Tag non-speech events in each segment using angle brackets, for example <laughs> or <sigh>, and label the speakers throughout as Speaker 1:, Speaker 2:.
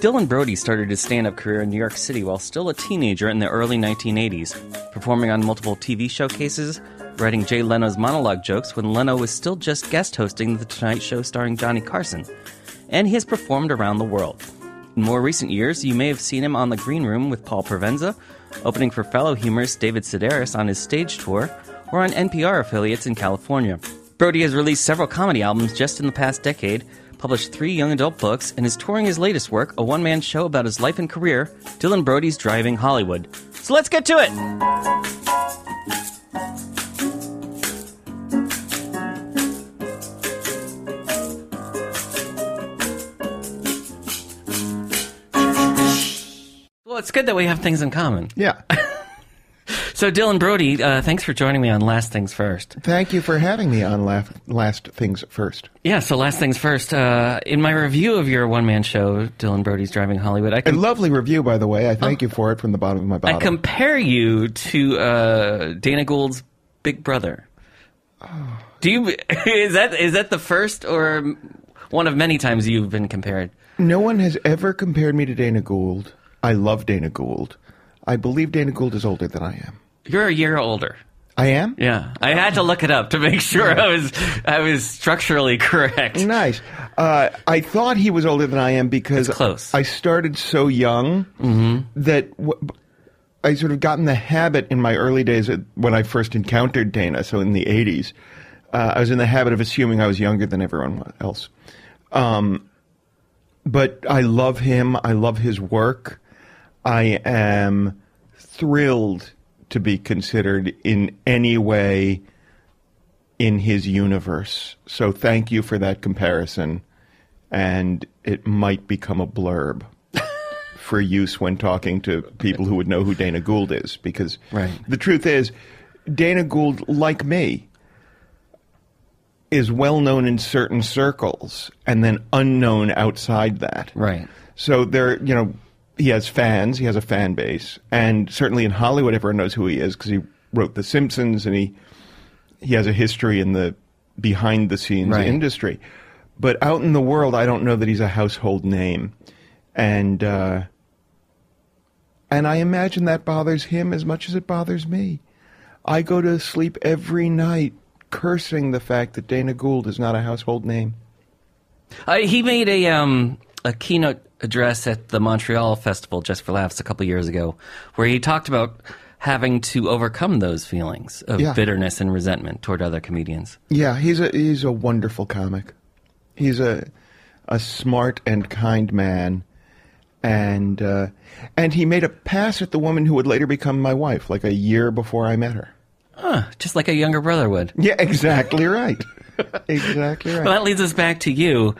Speaker 1: Dylan Brody started his stand up career in New York City while still a teenager in the early 1980s, performing on multiple TV showcases, writing Jay Leno's monologue jokes when Leno was still just guest hosting The Tonight Show starring Johnny Carson. And he has performed around the world. In more recent years, you may have seen him on The Green Room with Paul Provenza, opening for fellow humorist David Sedaris on his stage tour, or on NPR affiliates in California. Brody has released several comedy albums just in the past decade, published three young adult books, and is touring his latest work, a one man show about his life and career, Dylan Brody's Driving Hollywood. So let's get to it! Well, it's good that we have things in common.
Speaker 2: Yeah. <laughs>
Speaker 1: So, Dylan Brody, uh, thanks for joining me on Last Things First.
Speaker 2: Thank you for having me on Last, last Things First.
Speaker 1: Yeah, so Last Things First. Uh, in my review of your one man show, Dylan Brody's Driving Hollywood, I,
Speaker 2: A
Speaker 1: com-
Speaker 2: lovely review, by the way. I thank you for it from the bottom of my
Speaker 1: I compare you to uh, Dana Gould's Big Brother. Do you <laughs> is that is that the first or one of many times you've been compared?
Speaker 2: no one has ever compared me to Dana Gould. I love Dana Gould. I believe Dana Gould is older than I am.
Speaker 1: You're a year older.
Speaker 2: I am?
Speaker 1: Yeah, I had to look it up to make sure I was I was structurally correct.
Speaker 2: Nice. Uh, I thought he was older than I am because
Speaker 1: It's close.
Speaker 2: I started so young that w- I sort of got in the habit in my early days at- when I first encountered Dana, so in the 80s, uh, I was in the habit of assuming I was younger than everyone else. Um, but I love him. I love his work. I am thrilled to be considered in any way in his universe. So thank you for that comparison. And it might become a blurb <laughs> for use when talking to people who would know who Dana Gould is. Because
Speaker 1: Right.
Speaker 2: the truth is, Dana Gould, like me, is well known in certain circles and then unknown outside that.
Speaker 1: Right.
Speaker 2: So there, you know, he has fans. He has a fan base, and certainly in Hollywood, everyone knows who he is because he wrote The Simpsons, and he he has a history in the behind the scenes
Speaker 1: Right.
Speaker 2: industry. But out in the world, I don't know that he's a household name, and uh, and I imagine that bothers him as much as it bothers me. I go to sleep every night cursing the fact that Dana Gould is not a household name.
Speaker 1: Uh, he made a um, a keynote address at the Montreal Festival just for laughs a couple years ago, where he talked about having to overcome those feelings of
Speaker 2: Yeah.
Speaker 1: bitterness and resentment toward other comedians.
Speaker 2: Yeah, he's a he's a wonderful comic. He's a a smart and kind man, and uh, and he made a pass at the woman who would later become my wife, like a year before I met her.
Speaker 1: Huh, just like a younger brother would.
Speaker 2: Yeah, exactly right. exactly <laughs> right.
Speaker 1: Well, that leads us back to you.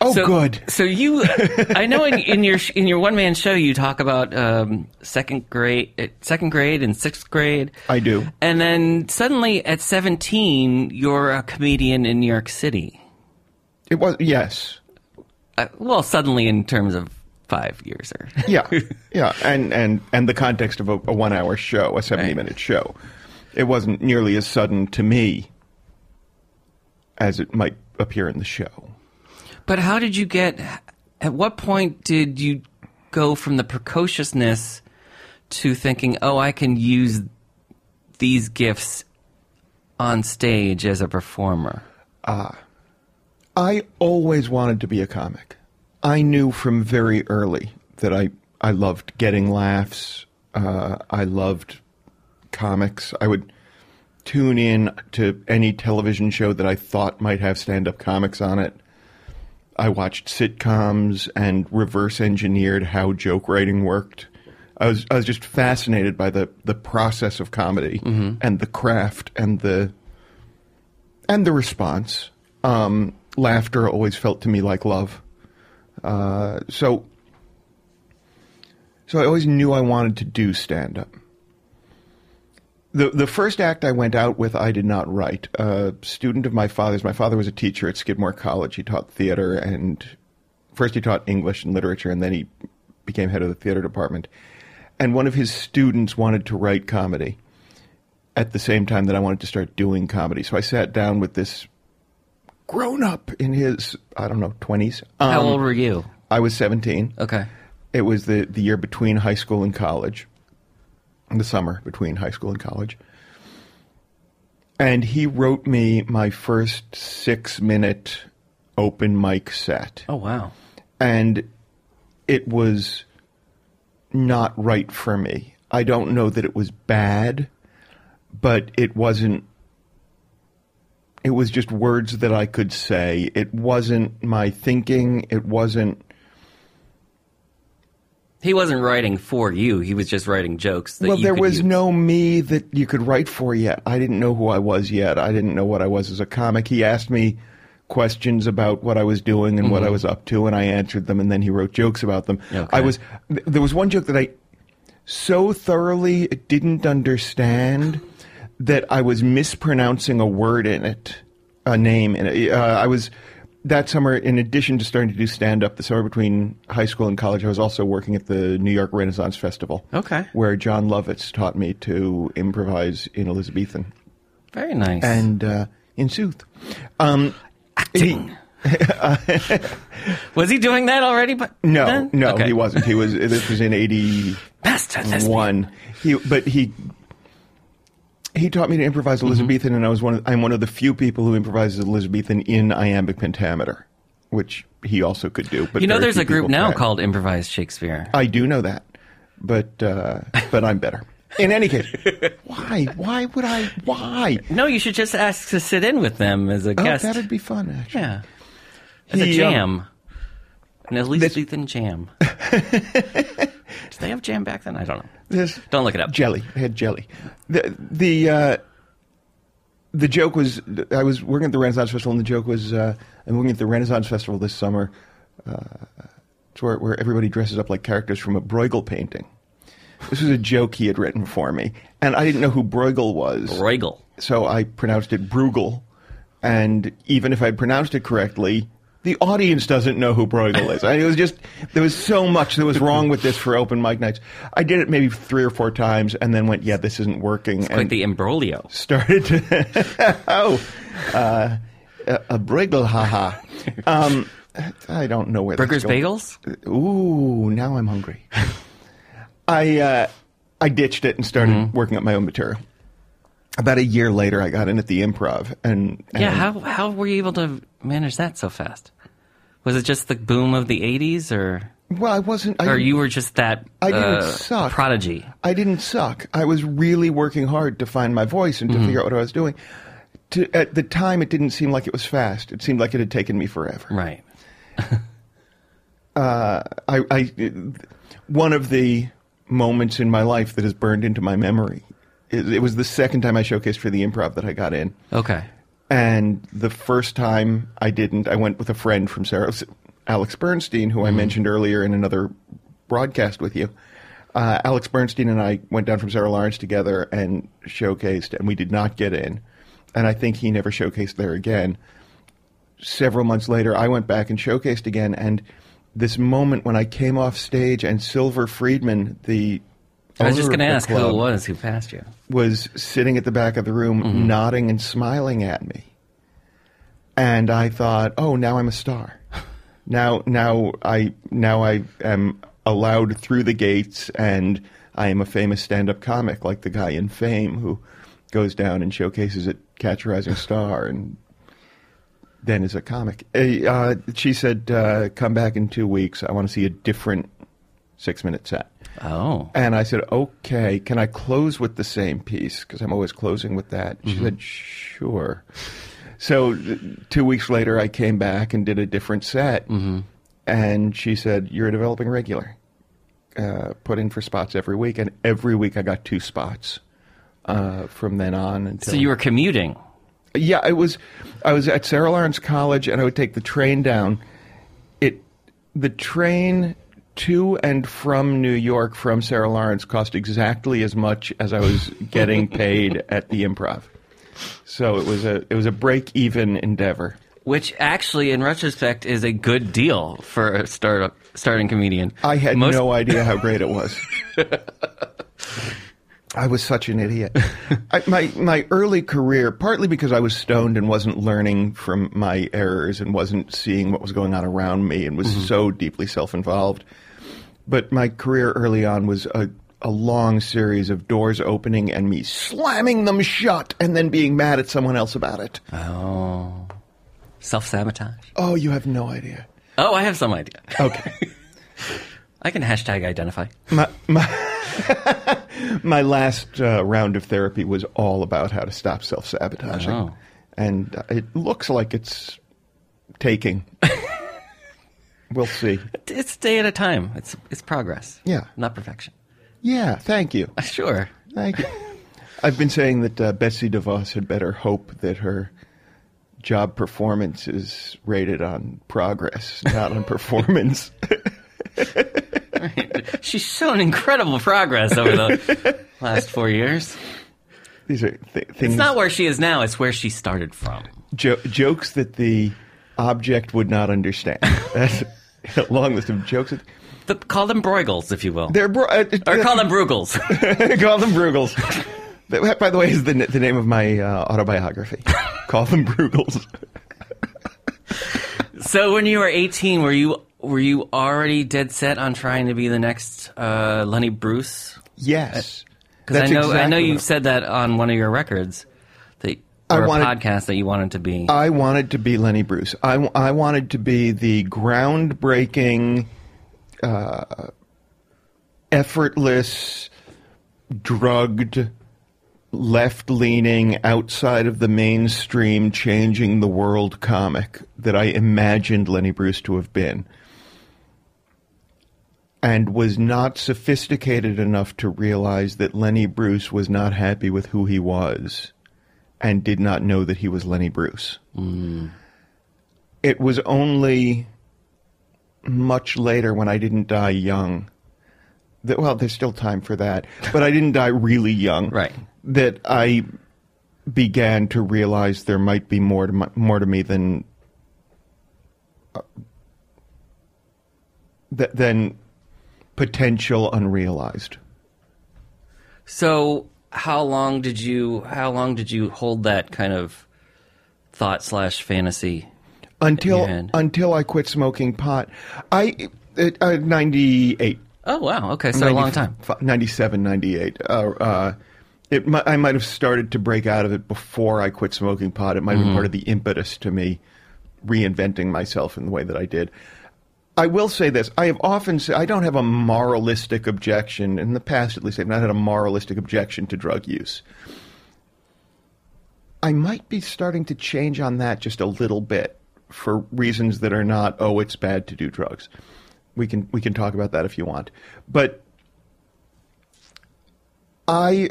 Speaker 2: Oh,
Speaker 1: so,
Speaker 2: good.
Speaker 1: So you, I know in, in your in your one man show you talk about um, second grade, uh, second grade and sixth grade.
Speaker 2: I do.
Speaker 1: And then suddenly at seventeen, you're a comedian in New York City.
Speaker 2: It was yes,
Speaker 1: Uh, well, suddenly in terms of five years or <laughs>
Speaker 2: yeah, yeah, and and and the context of a, a one hour show, a seventy
Speaker 1: Right.
Speaker 2: minute show, it wasn't nearly as sudden to me as it might appear in the show.
Speaker 1: But how did you get? At what point did you go from the precociousness to thinking, "Oh, I can use these gifts on stage as a performer"?
Speaker 2: Ah, I always wanted to be a comic. I knew from very early that I, I loved getting laughs. Uh, I loved comics. I would tune in to any television show that I thought might have stand up comics on it. I watched sitcoms and reverse engineered how joke writing worked. I was I was just fascinated by the, the process of comedy and the craft and the and the response. Um, laughter always felt to me like love. Uh, so, so I always knew I wanted to do stand up. The the first act I went out with, I did not write. A student of my father's. My father was a teacher at Skidmore College. He taught theater and first he taught English and literature, and then he became head of the theater department. And one of his students wanted to write comedy at the same time that I wanted to start doing comedy. So I sat down with this grown up in his I don't know twenties. Um,
Speaker 1: How old were you?
Speaker 2: I was seventeen.
Speaker 1: Okay.
Speaker 2: It was the the year between high school and college. The summer between high school and college. And he wrote me my first six minute open mic set.
Speaker 1: Oh wow.
Speaker 2: And it was not right for me. I don't know that it was bad, but it wasn't. It was just words that I could say. It wasn't my thinking. It wasn't.
Speaker 1: He wasn't writing for you. He was just writing jokes. That
Speaker 2: well, there was
Speaker 1: use.
Speaker 2: no me that you could write for yet. I didn't know who I was yet. I didn't know what I was as a comic. He asked me questions about what I was doing and what I was up to, and I answered them, and then he wrote jokes about them.
Speaker 1: Mm-hmm. Okay.
Speaker 2: I was there was one joke that I so thoroughly didn't understand that I was mispronouncing a word in it, a name in it. Uh, I was that summer, in addition to starting to do stand up, the summer between high school and college, I was also working at the New York Renaissance Festival.
Speaker 1: Okay.
Speaker 2: Where Jon Lovitz taught me to improvise in Elizabethan
Speaker 1: Very nice.
Speaker 2: and uh, in Sooth. Um,
Speaker 1: Acting. <laughs> was he doing that already? But
Speaker 2: no,
Speaker 1: then?
Speaker 2: no,
Speaker 1: Okay.
Speaker 2: he wasn't. He was. This was in eighty. One. He, but he he taught me to improvise
Speaker 1: Mm-hmm.
Speaker 2: Elizabethan, and I was one. Of, I'm one of the few people who improvises Elizabethan in iambic pentameter, which he also could do. But
Speaker 1: You know, there's a group now called Improvised Shakespeare.
Speaker 2: I do know that, but uh, but I'm better. In any case, <laughs> why? Why would I? Why?
Speaker 1: No, you should just ask to sit in with them as a
Speaker 2: Oh,
Speaker 1: guest.
Speaker 2: that'd be fun. Actually,
Speaker 1: yeah, as a
Speaker 2: He, um,
Speaker 1: jam, an Elizabethan jam. <laughs> Did they have jam back then? I don't know.
Speaker 2: This
Speaker 1: Don't look it up.
Speaker 2: jelly. I had jelly. The the uh, the joke was I was working at the Renaissance Festival, and the joke was uh, I'm working at the Renaissance Festival this summer. Uh, it's where where everybody dresses up like characters from a Bruegel painting. This was a joke he had written for me, and I didn't know who Bruegel was,
Speaker 1: Bruegel.
Speaker 2: so I pronounced it Bruegel. And even if I'd pronounced it correctly, the audience doesn't know who Bruegel is. I mean, it was just there was so much that was wrong with this for open mic nights. I did it maybe three or four times, and then went, "Yeah, this isn't working."
Speaker 1: Like
Speaker 2: and
Speaker 1: the imbroglio.
Speaker 2: started to <laughs> oh uh, a, a Bruegel, haha. Um, I don't know where
Speaker 1: Burgers, bagels.
Speaker 2: Ooh, now I'm hungry. I uh, I ditched it and started
Speaker 1: Mm-hmm.
Speaker 2: working up my own material. About a year later, I got in at the improv, and, and
Speaker 1: Yeah, how how were you able to manage that so fast? Was it just the boom of the '80s, or
Speaker 2: well, I wasn't. I,
Speaker 1: or you were just that
Speaker 2: I didn't
Speaker 1: uh,
Speaker 2: suck.
Speaker 1: prodigy?
Speaker 2: I didn't suck. I was really working hard to find my voice and to
Speaker 1: Mm-hmm.
Speaker 2: figure out what I was doing. To, at the time, it didn't seem like it was fast. It seemed like it had taken me forever.
Speaker 1: Right. <laughs>
Speaker 2: I, I one of the moments in my life that has burned into my memory. It, it was the second time I showcased for the improv that I got in,
Speaker 1: Okay.
Speaker 2: And the first time I didn't. I went with a friend from Sarah, Alex Bernstein, who I mentioned earlier in another broadcast with you. Uh, Alex Bernstein and I went down from Sarah Lawrence together and showcased, and we did not get in. And I think he never showcased there again several months later, I went back and showcased again, and this moment when I came off stage and Silver Friedman, the
Speaker 1: I was just going to ask who it was who passed you.
Speaker 2: was sitting at the back of the room,
Speaker 1: Mm-hmm.
Speaker 2: nodding and smiling at me, and I thought, "Oh, now I'm a star. Now, now I now I am allowed through the gates, and I am a famous stand-up comic, like the guy in Fame who goes down and showcases at Catch a Rising Star and." then is a comic. Uh, uh, she said, uh, "Come back in two weeks. I want to see a different six-minute set."
Speaker 1: Oh.
Speaker 2: And I said, "Okay, can I close with the same piece? Because I'm always closing with that." She said, "Sure." So th- two weeks later, I came back and did a different set, and she said, "You're a developing regular. Uh, put in for spots every week." And every week, I got two spots uh, from then on until.
Speaker 1: So you were commuting.
Speaker 2: Yeah, it was. I was at Sarah Lawrence College, and I would take the train down. It, the train to and from New York from Sarah Lawrence cost exactly as much as I was <laughs> getting paid at the Improv. So it was a it was a break even endeavor.
Speaker 1: Which actually, in retrospect, is a good deal for a startup starting comedian.
Speaker 2: I had
Speaker 1: Most-
Speaker 2: no idea how great it was. <laughs> I was such an idiot. I, my my early career, partly because I was stoned and wasn't learning from my errors and wasn't seeing what was going on around me and was mm-hmm. so deeply self involved. But my career early on was a a long series of doors opening and me slamming them shut and then being mad at someone else about it.
Speaker 1: Oh, self sabotage.
Speaker 2: Oh, you have no idea.
Speaker 1: Oh, I have some idea.
Speaker 2: Okay. <laughs>
Speaker 1: I can hashtag identify.
Speaker 2: my my, <laughs> my last uh, round of therapy was all about how to stop self sabotaging,
Speaker 1: Oh.
Speaker 2: and uh, it looks like it's taking. <laughs> we'll see.
Speaker 1: It's day at a time. It's it's progress.
Speaker 2: Yeah.
Speaker 1: not perfection.
Speaker 2: Yeah, thank you, <laughs>
Speaker 1: Sure.
Speaker 2: thank you. I've been saying that uh, Betsy DeVos had better hope that her job performance is rated on progress, not on performance. <laughs> <laughs>
Speaker 1: She's shown incredible progress over the last four years.
Speaker 2: These are th- things.
Speaker 1: It's not where she is now. It's where she started from.
Speaker 2: jo- jokes that the object would not understand. That's a long list of jokes.
Speaker 1: The, call them Bruegels, if you will,
Speaker 2: they're bro- uh,
Speaker 1: or call them Brugels. <laughs>
Speaker 2: call them Brugels. That, by the way, is the, the name of my uh, autobiography. <laughs> call them Brugels.
Speaker 1: so, when you were 18, were you were you already dead set on trying to be the next uh, Lenny Bruce?
Speaker 2: Yes,
Speaker 1: Because I
Speaker 2: That's
Speaker 1: know I know you've said that on one of your records, that
Speaker 2: I
Speaker 1: or a
Speaker 2: wanted-
Speaker 1: podcast that you wanted to be.
Speaker 2: I wanted to be Lenny Bruce. I, I wanted to be the groundbreaking, uh, effortless, drugged, left leaning, outside of the mainstream, changing the world comic that I imagined Lenny Bruce to have been. And was not sophisticated enough to realize that Lenny Bruce was not happy with who he was and did not know that he was Lenny Bruce. It was only much later when I didn't die young. That, well, there's still time for that, but I didn't die really young.
Speaker 1: Right.
Speaker 2: That I began to realize there might be more to my, more to me than uh, th- than potential unrealized.
Speaker 1: So how long did you how long did you hold that kind of thought slash fantasy?
Speaker 2: Until until I quit smoking pot, I uh, ninety eight.
Speaker 1: Oh wow, okay, so a long time.
Speaker 2: 97, 98. Uh, uh, it, I might have started to break out of it before I quit smoking pot. It might have
Speaker 1: Mm-hmm.
Speaker 2: been part of the impetus to me reinventing myself in the way that I did. I will say this. I have often said I don't have a moralistic objection. In the past, at least, I've not had a moralistic objection to drug use. I might be starting to change on that just a little bit for reasons that are not, oh, it's bad to do drugs. We can we can talk about that if you want. But I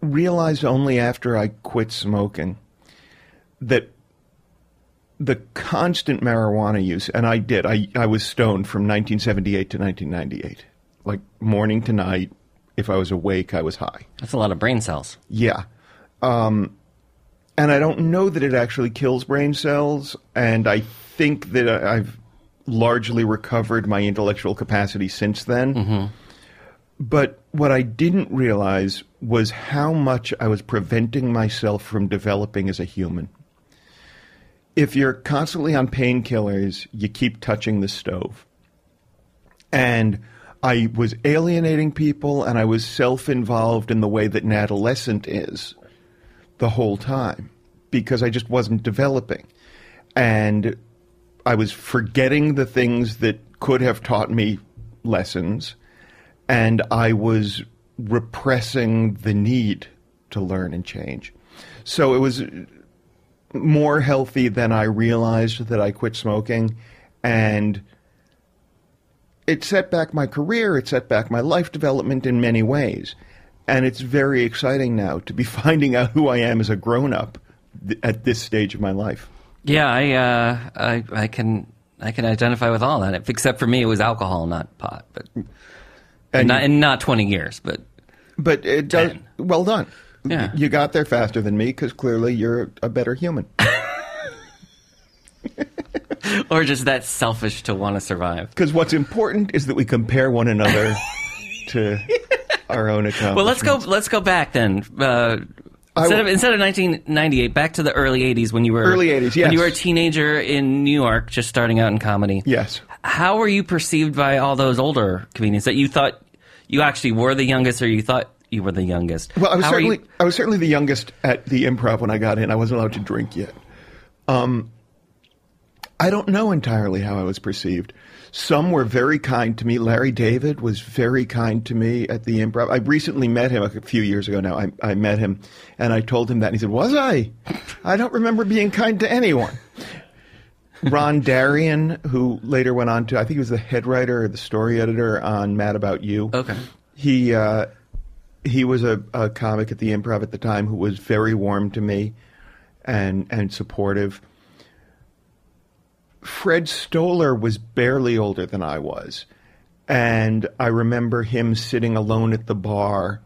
Speaker 2: realized only after I quit smoking that the constant marijuana use, and I did, I, I was stoned from 1978 to 1998. Like morning to night, if I was awake, I was high.
Speaker 1: That's a lot of brain cells.
Speaker 2: Yeah. Um, and I don't know that it actually kills brain cells, and I think that I've largely recovered my intellectual capacity since then. But what I didn't realize was how much I was preventing myself from developing as a human. If you're constantly on painkillers, you keep touching the stove. And I was alienating people and I was self involved in the way that an adolescent is the whole time because I just wasn't developing. And I was forgetting the things that could have taught me lessons, and I was repressing the need to learn and change. So it was more healthy than I realized that I quit smoking, and it set back my career, it set back my life development in many ways. And it's very exciting now to be <laughs> finding out who I am as a grown up th- at this stage of my life.
Speaker 1: Yeah, I uh, I I can I can identify with all that. Except for me, it was alcohol, not pot. But
Speaker 2: And
Speaker 1: not in not twenty years, but
Speaker 2: But it does. Well done.
Speaker 1: Yeah.
Speaker 2: You got there faster than me because clearly you're a better human. <laughs>
Speaker 1: or just that selfish to want to survive.
Speaker 2: Because what's important is that we compare one another <laughs> to our own accomplishments.
Speaker 1: Well, let's go. Let's go back then. Uh, instead of instead of 1998, back to the early 80s when you were
Speaker 2: Early 80s,
Speaker 1: when you were a teenager in New York, just starting out in comedy.
Speaker 2: Yes.
Speaker 1: How were you perceived by all those older comedians that you thought you actually were the youngest, or you thought you were the youngest?
Speaker 2: Well, I was
Speaker 1: How were you-
Speaker 2: certainly I was certainly the youngest at the improv when I got in. I wasn't allowed to drink yet. Um, I don't know entirely how I was perceived. Some were very kind to me. Larry David was very kind to me at the improv. I recently met him a few years ago now. I, I met him and I told him that. And he said, Was I? I don't remember being kind to anyone. Ron Darian, who later went on to, I think he was the head writer or the story editor on Mad About You.
Speaker 1: Okay.
Speaker 2: He, uh, he was a, a comic at the improv at the time who was very warm to me and and supportive. Fred Stoller was barely older than I was. And I remember him sitting alone at the bar,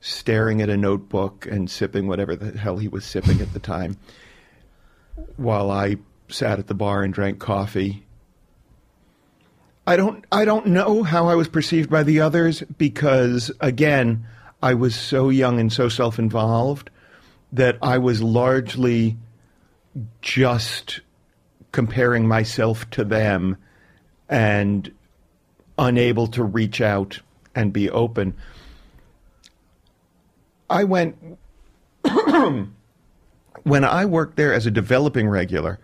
Speaker 2: staring at a notebook and sipping whatever the hell he was sipping at the time, while I sat at the bar and drank coffee. I don't I don't know how I was perceived by the others because again, I was so young and so self-involved that I was largely just comparing myself to them and unable to reach out and be open. I went <coughs> when I worked there as a developing regular,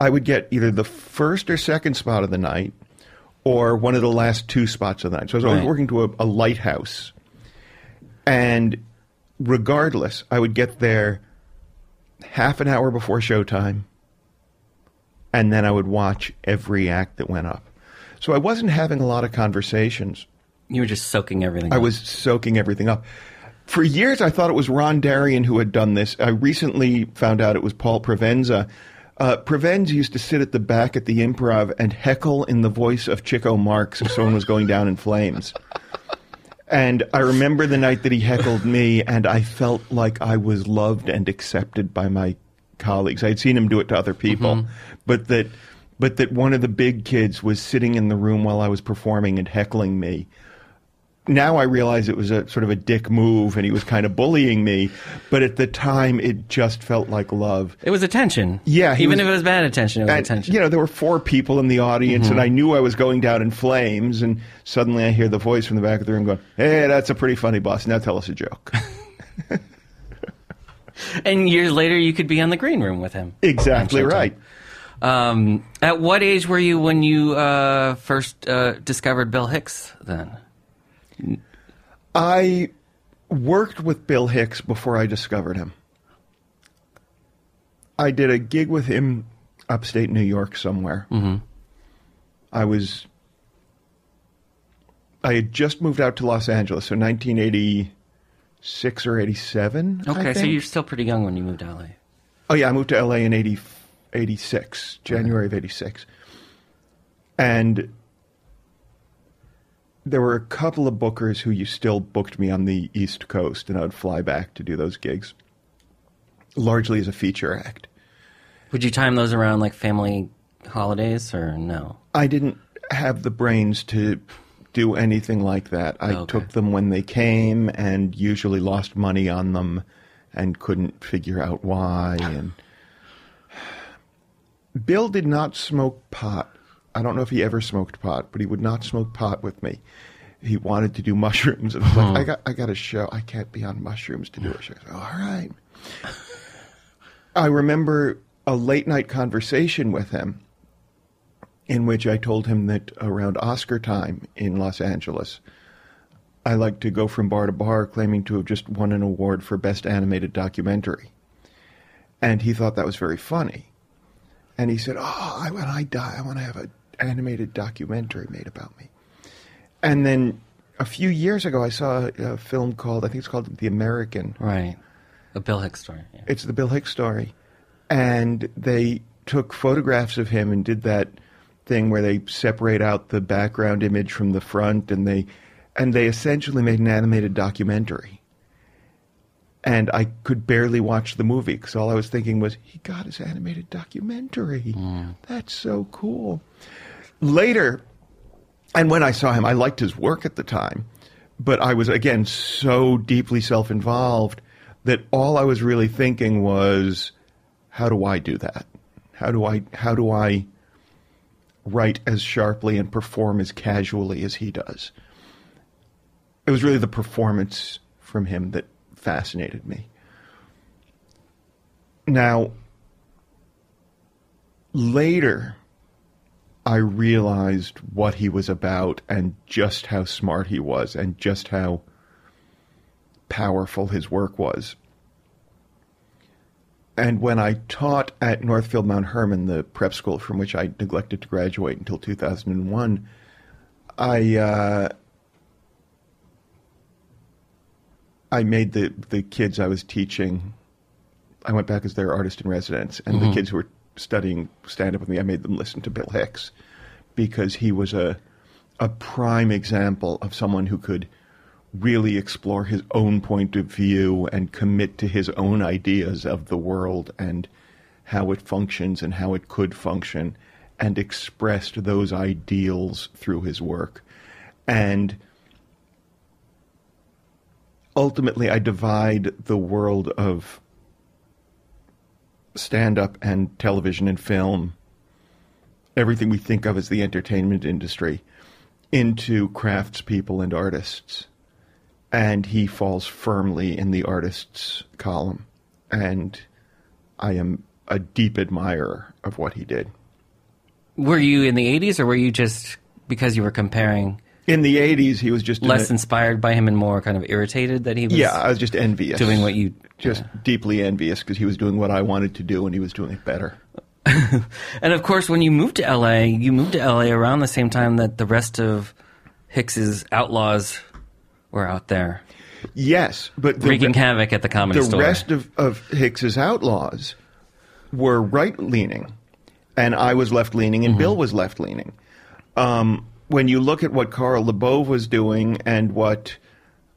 Speaker 2: I would get either the first or second spot of the night or one of the last two spots of the night. So I was always working to a, a lighthouse. And regardless, I would get there half an hour before showtime, and then I would watch every act that went up. So I wasn't having a lot of conversations.
Speaker 1: You were just soaking everything. Up.
Speaker 2: I
Speaker 1: up.
Speaker 2: was soaking everything up. For years, I thought it was Ron Darian who had done this. I recently found out it was Paul Provenza. Uh, Provenza used to sit at the back at the improv and heckle in the voice of Chico Marx if someone was going down in flames. And I remember the night that he heckled me, and I felt like I was loved and accepted by my colleagues. I had seen him do it to other people, mm-hmm. but that, but that one of the big kids was sitting in the room while I was performing and heckling me. Now I realize it was a sort of a dick move, and he was kind of bullying me. But at the time, it just felt like love.
Speaker 1: It was attention.
Speaker 2: Yeah,
Speaker 1: even
Speaker 2: was-
Speaker 1: if it was bad attention, it was
Speaker 2: And,
Speaker 1: attention.
Speaker 2: you know, there were four people in the audience,
Speaker 1: Mm-hmm.
Speaker 2: and I knew I was going down in flames. And suddenly, I hear the voice from the back of the room going, "Hey, that's a pretty funny boss. Now tell us a joke." <laughs> <laughs>
Speaker 1: and years later, you could be on the green room with him.
Speaker 2: exactly right.
Speaker 1: Um, at what age were you when you uh, first uh, discovered Bill Hicks? Then
Speaker 2: I worked with Bill Hicks before I discovered him. I did a gig with him upstate New York somewhere. Mm-hmm. I was. I had just moved out to Los Angeles, so 1986 or 87. I
Speaker 1: okay, so you're still pretty young when you moved to LA.
Speaker 2: Oh yeah, I moved to LA in 80, 86, January of 86. And there were a couple of bookers who you still booked me on the East Coast and I would fly back to do those gigs. Largely as a feature act.
Speaker 1: Would you time those around like family holidays or no?
Speaker 2: I didn't have the brains to do anything like that. I
Speaker 1: Okay.
Speaker 2: took them when they came and usually lost money on them and couldn't figure out why and <sighs> Bill did not smoke pot. I don't know if he ever smoked pot, but he would not smoke pot with me. He wanted to do mushrooms. And <laughs> I was like, hmm. I got I got a show. I can't be on mushrooms to do a show. I said, All right. I remember a late night conversation with him in which I told him that around Oscar time in Los Angeles, I like to go from bar to bar claiming to have just won an award for Best Animated Documentary. And he thought that was very funny. And he said, Oh, I, when I die, I want to have an animated documentary made about me. And then a few years ago, I saw a, a film called, I think it's called The American.
Speaker 1: Right. A Bill Hicks story. Yeah.
Speaker 2: It's the Bill Hicks story. And they took photographs of him and did that thing where they separate out the background image from the front, and they and they essentially made an animated documentary. And I could barely watch the movie because all I was thinking was, he got his animated documentary. That's so cool. Later, and when I saw him, I liked his work at the time, but I was again so deeply self-involved that all I was really thinking was, how do I do that? How do I how do I write as sharply and perform as casually as he does? It was really the performance from him that fascinated me. Now, later, I realized what he was about and just how smart he was and just how powerful his work was. And when I taught at Northfield Mount Hermon, the prep school from which I neglected to graduate until 2001, I uh, I made the the kids I was teaching. I went back as their artist in residence, and the kids who were studying stand up with me, I made them listen to Bill Hicks because he was a a prime example of someone who could really explore his own point of view and commit to his own ideas of the world and how it functions and how it could function and expressed those ideals through his work. And ultimately, I divide the world of stand up and television and film, everything we think of as the entertainment industry, into craftspeople and artists. And he falls firmly in the artists column. And I am a deep admirer of what he did.
Speaker 1: Were you in the 80s or were you just because you were comparing
Speaker 2: In the 80s, he was just
Speaker 1: less
Speaker 2: a-
Speaker 1: inspired by him and more kind of irritated that he was
Speaker 2: Yeah, I was just envious.
Speaker 1: doing what you
Speaker 2: just deeply envious because he was doing what I wanted to do and he was doing it better. <laughs>
Speaker 1: And of course, when you moved to LA, you moved to LA around the same time that the rest of Hicks's outlaws were out there
Speaker 2: Yes, but the
Speaker 1: wreaking
Speaker 2: re-
Speaker 1: havoc at the comedy
Speaker 2: the
Speaker 1: store.
Speaker 2: rest of, of Hicks's outlaws were right leaning, and I was left leaning, and Bill was left leaning. Um, when you look at what Carl LaBove was doing and what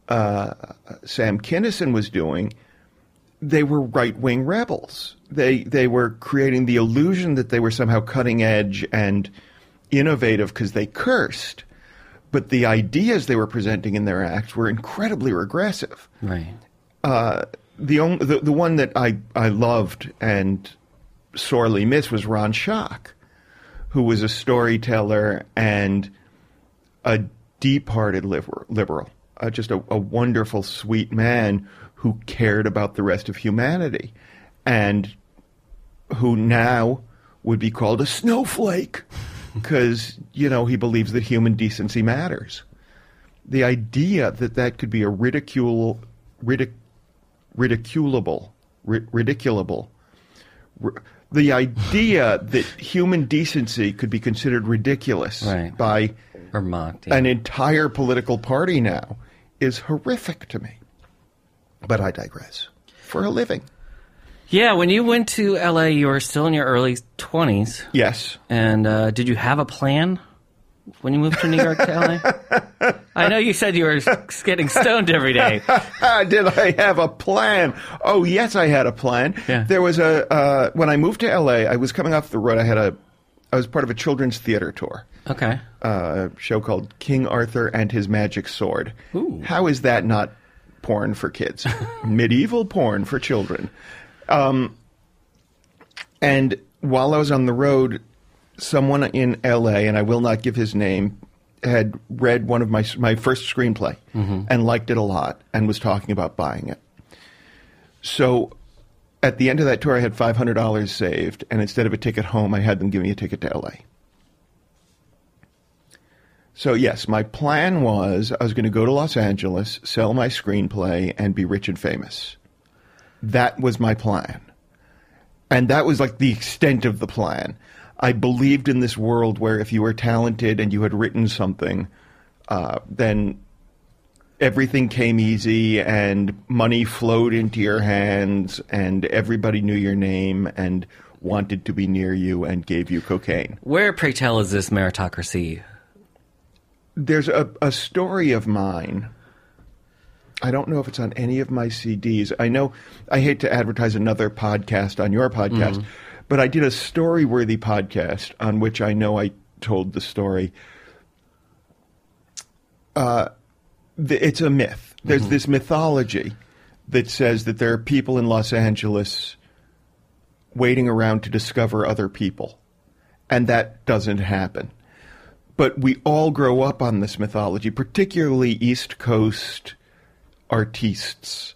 Speaker 2: uh, Sam Kinison was doing, they were right wing rebels. They they were creating the illusion that they were somehow cutting edge and innovative because they cursed, but the ideas they were presenting in their acts were incredibly regressive
Speaker 1: right.
Speaker 2: the only the, the one that I, I loved and sorely missed was Ron Shock, who was a storyteller and a deep-hearted liberal, uh, just a, a wonderful, sweet man who cared about the rest of humanity, and who now would be called a snowflake <laughs> because you know he believes that human decency matters. The idea that that could be a ridicule, ridic, ridiculable, ri- ridiculable. ri- The idea that human decency could be considered ridiculous
Speaker 1: Right.
Speaker 2: by
Speaker 1: Or mocked. yeah.
Speaker 2: an entire political party now is horrific to me. But I digress. For a living.
Speaker 1: yeah, when you went to LA, you were still in your early 20s.
Speaker 2: Yes.
Speaker 1: And uh, did you have a plan when you moved to New York to LA? <laughs> I know you said you were getting stoned every day. <laughs>
Speaker 2: Did I have a plan? Oh, yes, I had a plan.
Speaker 1: Yeah.
Speaker 2: There was a uh, when I moved to LA. I was coming off the road. I had a I was part of a children's theater tour.
Speaker 1: Okay.
Speaker 2: uh, a show called King Arthur and His Magic Sword.
Speaker 1: Ooh.
Speaker 2: How is that not porn for kids? <laughs> Medieval porn for children. Um, and while I was on the road, someone in L.A. and I will not give his name had read one of my my first screenplay and liked it a lot and was talking about buying it. So at the end of that tour, I had five hundred dollars saved, and instead of a ticket home, I had them give me a ticket to L.A. So yes, my plan was I was going to go to Los Angeles, sell my screenplay, and be rich and famous. That was my plan. And that was like the extent of the plan. I believed in this world where if you were talented and you had written something, uh, then everything came easy and money flowed into your hands and everybody knew your name and wanted to be near you and gave you cocaine.
Speaker 1: Where, pray tell, is this meritocracy?
Speaker 2: There's a, a story of mine. I don't know if it's on any of my CDs. I know I hate to advertise another podcast on your podcast, but I did a story worthy podcast on which I know I told the story. Uh, it's a myth. There's this mythology that says that there are people in Los Angeles waiting around to discover other people. And that doesn't happen. But we all grow up on this mythology, particularly East Coast artistes,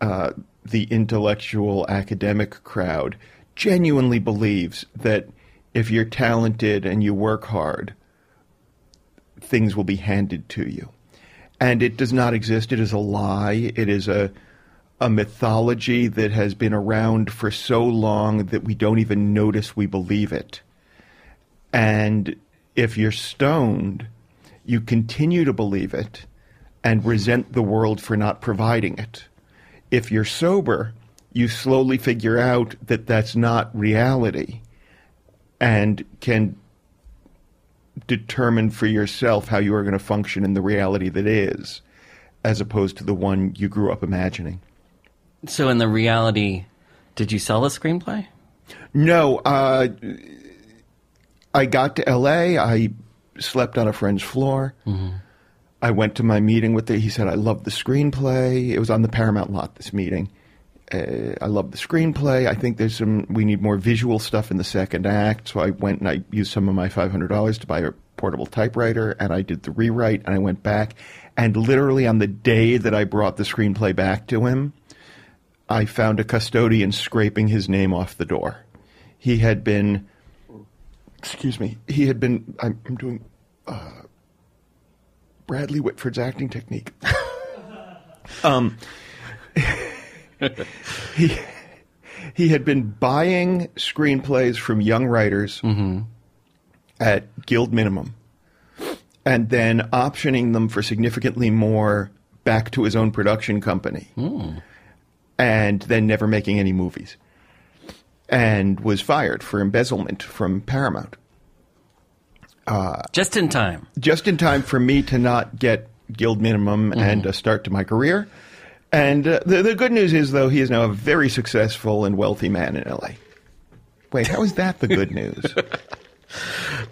Speaker 2: uh, the intellectual academic crowd, genuinely believes that if you're talented and you work hard, things will be handed to you. And it does not exist. It is a lie. It is a a mythology that has been around for so long that we don't even notice we believe it. And if you're stoned, you continue to believe it and resent the world for not providing it. If you're sober, you slowly figure out that that's not reality and can determine for yourself how you are going to function in the reality that is, as opposed to the one you grew up imagining.
Speaker 1: So, in the reality, did you sell the screenplay?
Speaker 2: No, uh, I got to L.A. I slept on a friend's floor. I went to my meeting with the. He said, "I love the screenplay." It was on the Paramount lot. This meeting. Uh, I love the screenplay. I think there's some. We need more visual stuff in the second act. So I went and I used some of my five hundred dollars to buy a portable typewriter, and I did the rewrite. And I went back, and literally on the day that I brought the screenplay back to him, I found a custodian scraping his name off the door. He had been, excuse me, he had been, I'm, I'm doing uh, Bradley Whitford's acting technique. <laughs> um, <laughs> he, he had been buying screenplays from young writers mm-hmm. at guild minimum and then optioning them for significantly more back to his own production company hmm. and then never making any movies and was fired for embezzlement from Paramount uh,
Speaker 1: Just in time.
Speaker 2: just in time for me to not get guild minimum mm-hmm. and a start to my career. And uh, the, the good news is, though, he is now a very successful and wealthy man in LA. Wait, how is that the good news? <laughs>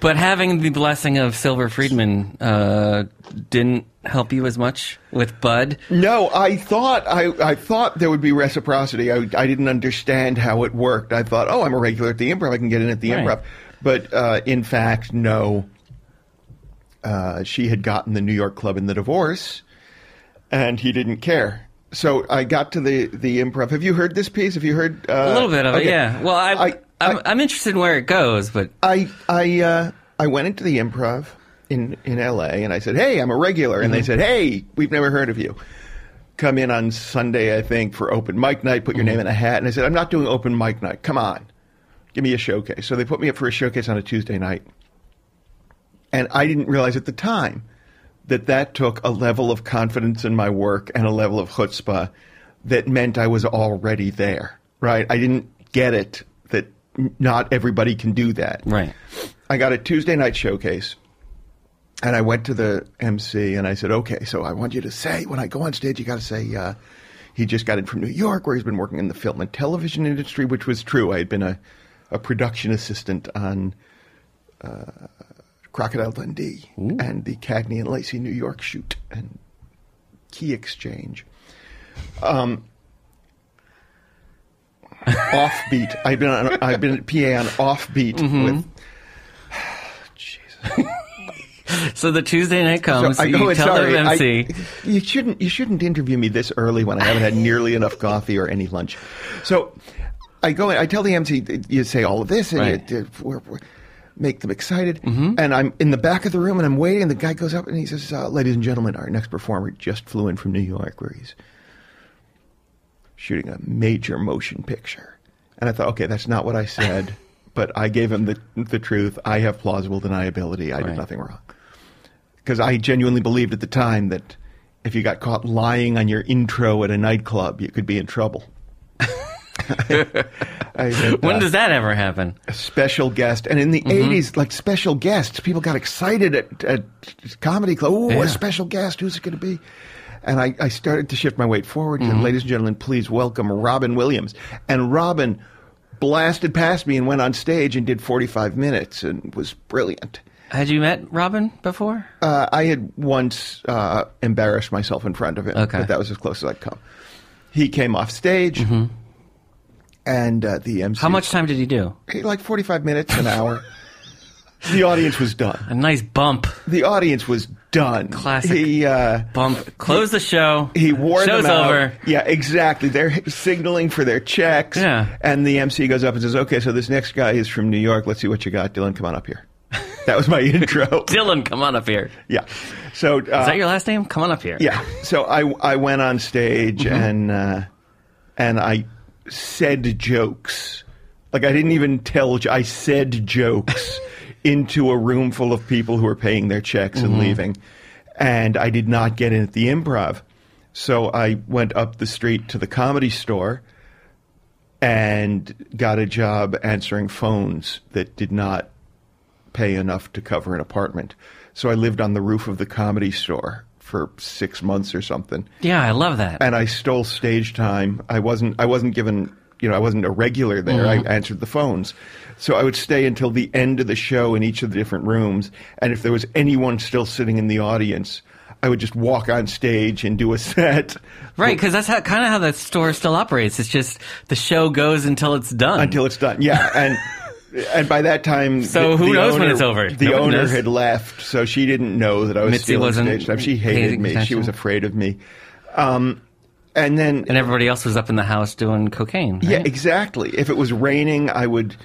Speaker 1: But having the blessing of Silver Friedman uh, didn't help you as much with Budd.
Speaker 2: no, I thought I, I thought there would be reciprocity. I, I didn't understand how it worked. I thought, oh, I'm a regular at the improv. I can get in at the
Speaker 1: Right.
Speaker 2: improv. But uh, in fact, no. Uh, she had gotten the New York club in the divorce, and he didn't care. So I got to the, the improv. Have you heard this piece? Have you heard uh,
Speaker 1: A little bit of it, yeah. Well, I,
Speaker 2: I-
Speaker 1: I, am
Speaker 2: I-
Speaker 1: I'm interested in where it goes, but
Speaker 2: I I uh, I went into the improv in in L.A. and I said, "Hey, I'm a regular," and they said, "Hey, we've never heard of you. Come in on Sunday, I think, for open mic night. Put your name in a hat." And I said, "I'm not doing open mic night. Come on, give me a showcase." So they put me up for a showcase on a Tuesday night, and I didn't realize at the time that that took a level of confidence in my work and a level of chutzpah that meant I was already there. Right? I didn't get it that not everybody can do that.
Speaker 1: right.
Speaker 2: I got a Tuesday night showcase, and I went to the MC and I said, "Okay, so I want you to say when I go on stage, you got to say uh, he just got in from New York, where he's been working in the film and television industry, which was true. I had been a, a production assistant on uh, Crocodile Dundee and the Cagney and Lacey New York shoot and Key Exchange." Um, <laughs> offbeat. I've been on, I've been at PA on offbeat with <sighs> Jesus. <laughs>
Speaker 1: So the Tuesday night comes,
Speaker 2: I
Speaker 1: you
Speaker 2: go,
Speaker 1: tell
Speaker 2: sorry,
Speaker 1: the
Speaker 2: I- you shouldn't you shouldn't interview me this early when I haven't had nearly enough coffee or any lunch. So I go in, I tell the MC you say all of this and
Speaker 1: Right.
Speaker 2: you, we're, we're- make them excited. And I'm in the back of the room and I'm waiting and the guy goes up and he says, uh, "Ladies and gentlemen, our next performer just flew in from New York where he's shooting a major motion picture." And I thought, "Okay, that's not what I said." <laughs> But I gave him the the truth. I have plausible deniability. I
Speaker 1: Right.
Speaker 2: did nothing wrong because I genuinely believed at the time that if you got caught lying on your intro at a nightclub, you could be in trouble. <laughs> I had,
Speaker 1: When
Speaker 2: uh,
Speaker 1: does that ever happen?
Speaker 2: a special guest, and in the
Speaker 1: Mm-hmm.
Speaker 2: 80s, like special guests, people got excited at, at comedy club. Oh,
Speaker 1: Yeah.
Speaker 2: a special guest! Who's it going to be? And I, I started to shift my weight forward.
Speaker 1: Mm-hmm.
Speaker 2: And ladies and gentlemen, please welcome Robin Williams. And Robin blasted past me and went on stage and did 45 minutes and was brilliant.
Speaker 1: Had you met Robin before?
Speaker 2: Uh, I had once uh, embarrassed myself in front of him,
Speaker 1: Okay.
Speaker 2: but that was as close as I'd come. He came off stage, and uh, the MC.
Speaker 1: How much time did he do?
Speaker 2: like 45 minutes, an hour. <laughs> the audience was done.
Speaker 1: A nice bump.
Speaker 2: The audience was done.
Speaker 1: Classic.
Speaker 2: He uh,
Speaker 1: Bump. Close the show.
Speaker 2: he wore
Speaker 1: Show's
Speaker 2: them out.
Speaker 1: over.
Speaker 2: Yeah, exactly. They're signaling for their checks.
Speaker 1: Yeah.
Speaker 2: And the MC goes up and says, "Okay, so this next guy is from New York. Let's see what you got, Dylan. Come on up here." <laughs> That was my intro. <laughs>
Speaker 1: Dylan, come on up here.
Speaker 2: yeah. So uh,
Speaker 1: Is that your last name? Come on up here.
Speaker 2: Yeah. So I I went on stage
Speaker 1: Mm-hmm.
Speaker 2: and uh, and I said jokes. Like I didn't even tell. I said jokes <laughs> into a room full of people who were paying their checks
Speaker 1: Mm-hmm.
Speaker 2: and leaving, and I did not get in at the improv. So I went up the street to the comedy store and got a job answering phones that did not pay enough to cover an apartment. So I lived on the roof of the comedy store for six months or something,
Speaker 1: Yeah, I love that.
Speaker 2: and I stole stage time. I wasn't. I wasn't given. You know, I wasn't a regular there. I mm-hmm. answered the phones, so I would stay until the end of the show in each of the different rooms. And if there was anyone still sitting in the audience, I would just walk on stage and do a <laughs> set.
Speaker 1: Right, because that's how, kind of how the store still operates. It's just the show goes until it's done.
Speaker 2: until it's done. Yeah, and and by that time,
Speaker 1: So
Speaker 2: the-
Speaker 1: who
Speaker 2: the
Speaker 1: knows when
Speaker 2: owner-
Speaker 1: it's over?
Speaker 2: The
Speaker 1: Nobody
Speaker 2: owner had left, so she didn't know that I was
Speaker 1: Mitzi
Speaker 2: stealing
Speaker 1: wasn't
Speaker 2: stage time. She hated me. She was afraid of me. Um, and then,
Speaker 1: and everybody else was up in the house doing cocaine.
Speaker 2: yeah, exactly. If it was raining, I would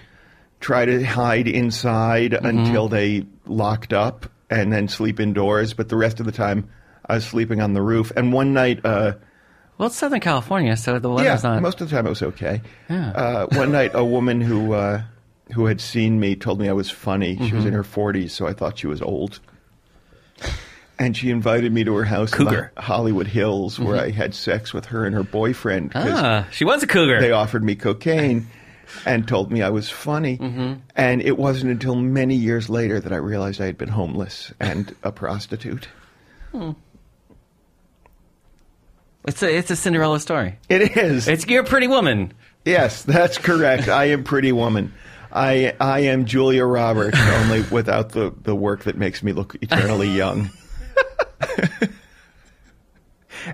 Speaker 2: try to hide inside
Speaker 1: Mm-hmm.
Speaker 2: until they locked up, and then sleep indoors. But the rest of the time, I was sleeping on the roof. And one night. Uh,
Speaker 1: Well, it's Southern California, so the
Speaker 2: yeah,
Speaker 1: weather's not.
Speaker 2: most of the time it was okay.
Speaker 1: Yeah.
Speaker 2: Uh, one night, a woman who uh, who had seen me told me I was funny. She
Speaker 1: Mm-hmm.
Speaker 2: was in her forties, so I thought she was old. And she invited me to her house in
Speaker 1: Cougar.
Speaker 2: the Hollywood Hills, where I had sex with her and her boyfriend
Speaker 1: ah, she was a cougar.
Speaker 2: they offered me cocaine and told me I was funny.
Speaker 1: Mm-hmm.
Speaker 2: And it wasn't until many years later that I realized I had been homeless and a prostitute. Hmm.
Speaker 1: it's a it's a Cinderella story.
Speaker 2: It is.
Speaker 1: It's you're a pretty woman.
Speaker 2: Yes, that's correct. I am Pretty Woman. I I am Julia Roberts, <laughs> only without the, the work that makes me look eternally <laughs> young.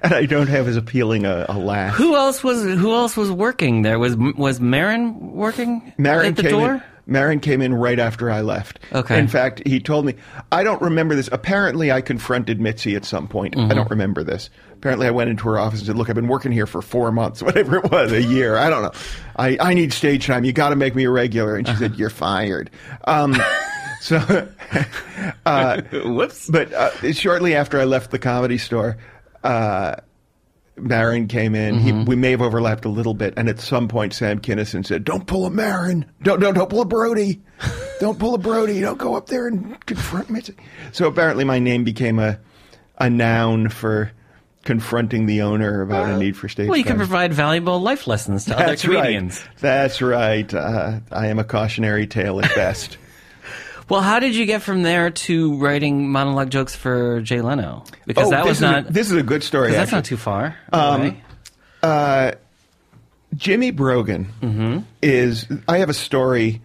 Speaker 2: and I don't have as appealing a, a laugh.
Speaker 1: Who else was who else was working there? Was was Maron working
Speaker 2: Maron
Speaker 1: at the door?
Speaker 2: In, Maron came in right after I left.
Speaker 1: Okay.
Speaker 2: In fact, he told me I don't remember this. Apparently, I confronted Mitzi at some point.
Speaker 1: Mm-hmm.
Speaker 2: I don't remember this. Apparently, I went into her office and said, "Look, I've been working here for four months, <laughs> whatever it was, a year. I don't know. I, I need stage time. You got to make me a regular." And she said, "You're fired." Um, <laughs> so, <laughs> uh,
Speaker 1: Whoops.
Speaker 2: but uh, shortly after I left the comedy store, uh, Maron came in. He, we may have overlapped a little bit, and at some point, Sam Kinison said, "Don't pull a Maron. Don't don't don't pull a Brody. <laughs> Don't pull a Brody. Don't go up there and confront Mitzi." So apparently, my name became a a noun for confronting the owner about a need for stage.
Speaker 1: Well, you can provide valuable life lessons to other
Speaker 2: That's
Speaker 1: comedians.
Speaker 2: right. That's right. Uh, I am a cautionary tale at best.
Speaker 1: Well, how did you get from there to writing monologue jokes for Jay Leno? Because
Speaker 2: oh,
Speaker 1: that was not
Speaker 2: A, this is a good story.
Speaker 1: that's not too far.
Speaker 2: Um,
Speaker 1: away.
Speaker 2: Jimmy Brogan
Speaker 1: Mm-hmm.
Speaker 2: is. I have a story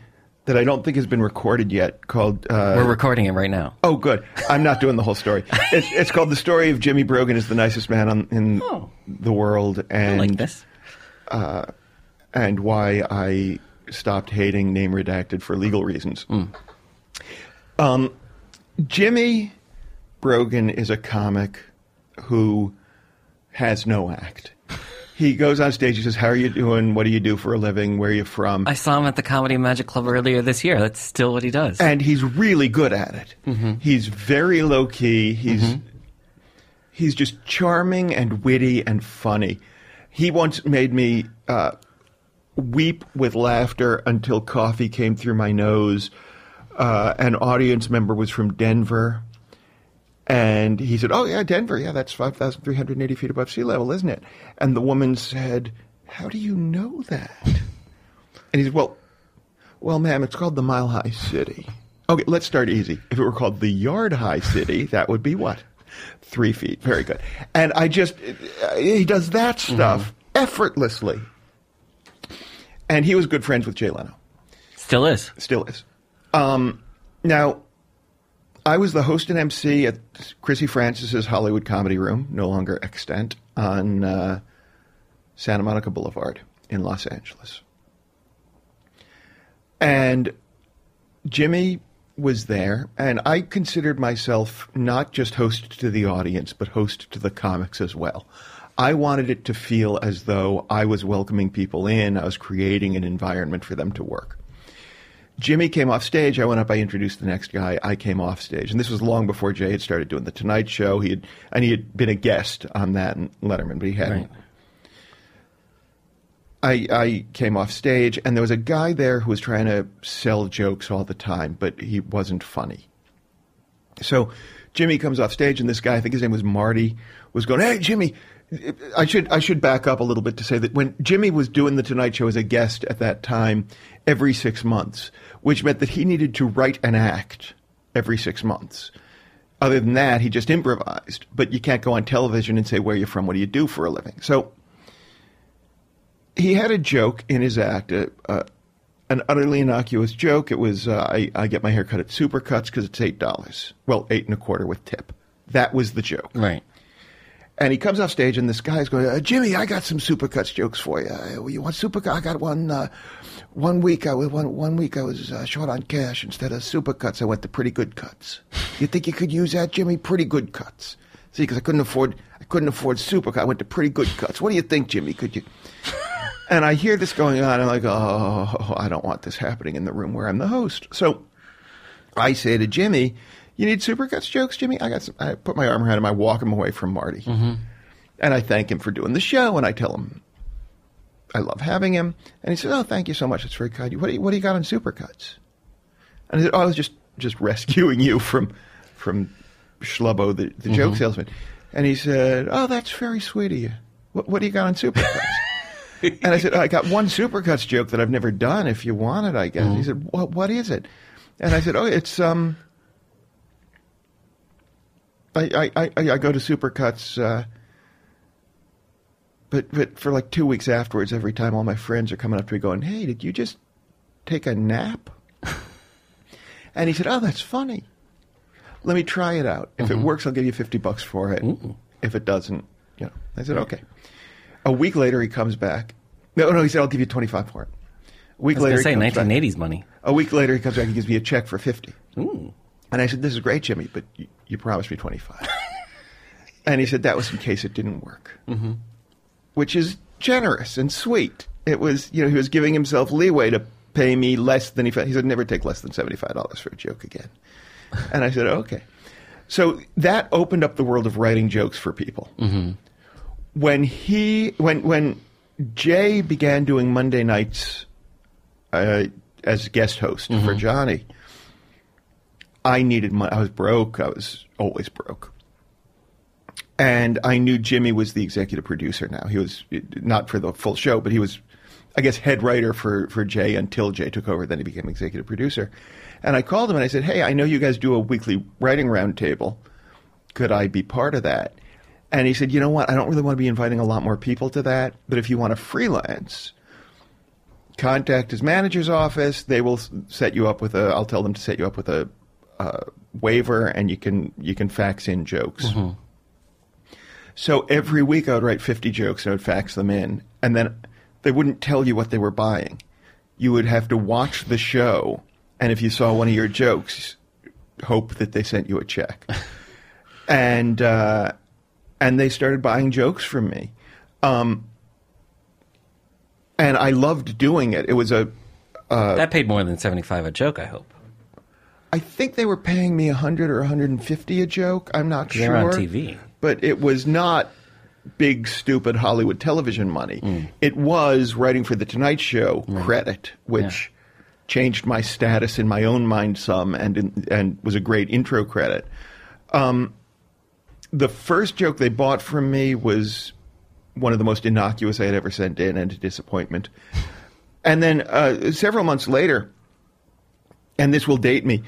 Speaker 2: that I don't think has been recorded yet called. Uh,
Speaker 1: We're recording it right now.
Speaker 2: oh, good. I'm not doing the whole story. <laughs> It's, it's called "The Story of Jimmy Brogan is the nicest man on, in
Speaker 1: Oh.
Speaker 2: the world,"
Speaker 1: I like this.
Speaker 2: and why I stopped hating name redacted for legal reasons. Um, Jimmy Brogan is a comic who has no act. He goes on stage. He says, "How are you doing? What do you do for a living? Where are you from?"
Speaker 1: I saw him at the Comedy Magic Club earlier this year. That's still what he does.
Speaker 2: and he's really good at it. He's very low key. He's he's just charming and witty and funny. He once made me uh, weep with laughter until coffee came through my nose. Uh, an audience member was from Denver, and he said, "Oh yeah, Denver. Yeah, that's five thousand three hundred eighty feet above sea level, isn't it?" And the woman said, How do you know that? And he said, Well, well, ma'am, it's called the Mile High City. Okay, let's start easy. If it were called the Yard High City, that would be what? Three feet. Very good. And I just, uh, he does that stuff effortlessly. And he was good friends with Jay Leno.
Speaker 1: Still is.
Speaker 2: Still is. Um, now, I was the host and MC at Chrissy Francis's Hollywood Comedy Room, no longer extant, on uh, Santa Monica Boulevard in Los Angeles. And Jimmy was there, and I considered myself not just host to the audience, but host to the comics as well. I wanted it to feel as though I was welcoming people in, I was creating an environment for them to work. Jimmy came off stage. I went up. I introduced the next guy. I came off stage, and this was long before Jay had started doing the Tonight Show. He had, and he had been a guest on that and Letterman, but he hadn't.
Speaker 1: Right.
Speaker 2: I, I came off stage, and there was a guy there who was trying to sell jokes all the time, but he wasn't funny. So Jimmy comes off stage, and this guy, I think his name was Marty, was going, "Hey, Jimmy." I should I should back up a little bit to say that when Jimmy was doing the Tonight Show as a guest at that time, every six months, which meant that he needed to write an act every six months. Other than that, he just improvised. But you can't go on television and say where are you're from, what do you do for a living. So he had a joke in his act, uh, uh, an utterly innocuous joke. It was uh, I, I get my hair cut at Supercuts because it's eight dollars. Well, eight and a quarter with tip. That was the joke.
Speaker 1: Right.
Speaker 2: And he comes off stage, and this guy's going, uh, "Jimmy, I got some supercuts jokes for you. Uh, you want supercuts? I got one. Uh, one week, I was one one week I was uh, short on cash. Instead of supercuts, I went to pretty good cuts. You think you could use that, Jimmy? Pretty good cuts. See, because I couldn't afford I couldn't afford supercuts. I went to pretty good cuts. What do you think, Jimmy? Could you? And I hear this going on. I'm like, oh, I don't want this happening in the room where I'm the host. So I say to Jimmy, "You need supercuts jokes, Jimmy?" I got some. I put my arm around him. I walk him away from Marty, mm-hmm. and I thank him for doing the show. And I tell him I love having him. And he said, "Oh, thank you so much. It's very kind. What do you, what do you got on supercuts?" And I said, "Oh, I was just just rescuing you from from Schlubbo, the, the joke mm-hmm. salesman." And he said, "Oh, that's very sweet of you. What, what do you got on supercuts?" <laughs> and I said, "I got one supercuts joke that I've never done. If you want it, I guess." He mm-hmm. said, "What what is it?" And I said, "Oh, it's um." I, I, I, I go to Supercuts, uh, but but for like two weeks afterwards, every time all my friends are coming up to me going, "Hey, did you just take a nap?" <laughs> and he said, "Oh, that's funny. Let me try it out. If it works, I'll give you fifty bucks for it. If it doesn't, you know." I said, "Okay." A week later, he comes back. No, no, he said, "I'll give you twenty five for it." A week later,
Speaker 1: say
Speaker 2: back.
Speaker 1: 1980s money.
Speaker 2: A week later, he comes back and gives me a check for fifty.
Speaker 1: Ooh.
Speaker 2: And I said, "This is great, Jimmy, but you, you promised me 25." <laughs> and he said that was in case it didn't work, mm-hmm. which is generous and sweet. It was, you know, he was giving himself leeway to pay me less than he felt. He said, "Never take less than seventy-five dollars for a joke again." <laughs> and I said, "Okay." So that opened up the world of writing jokes for people. Mm-hmm. When he, when when Jay began doing Monday nights uh, as guest host for Johnny. I needed money. I was broke. I was always broke. And I knew Jimmy was the executive producer now. He was not for the full show, but he was, I guess, head writer for, for Jay until Jay took over. Then he became executive producer. And I called him and I said, Hey, I know you guys do a weekly writing roundtable. Could I be part of that? And he said, You know what? I don't really want to be inviting a lot more people to that, but if you want to freelance, contact his manager's office. They will set you up with a. I'll tell them to set you up with a uh, waiver, and you can you can fax in jokes. So every week I would write fifty jokes and I would fax them in, and then they wouldn't tell you what they were buying. You would have to watch the show, and if you saw one of your jokes, hope that they sent you a check. <laughs> and uh, and they started buying jokes from me. Um, and I loved doing it. It was a
Speaker 1: that paid more than 75 a joke, I hope.
Speaker 2: I think they were paying me 100 or 150 a joke. I'm not sure.
Speaker 1: They're on TV.
Speaker 2: But it was not big, stupid Hollywood television money.
Speaker 1: Mm.
Speaker 2: It was writing for The Tonight Show credit, which changed my status in my own mind some and, in, and was a great intro credit. Um, the first joke they bought from me was one of the most innocuous I had ever sent in, and a disappointment. And then uh, several months later, and this will date me.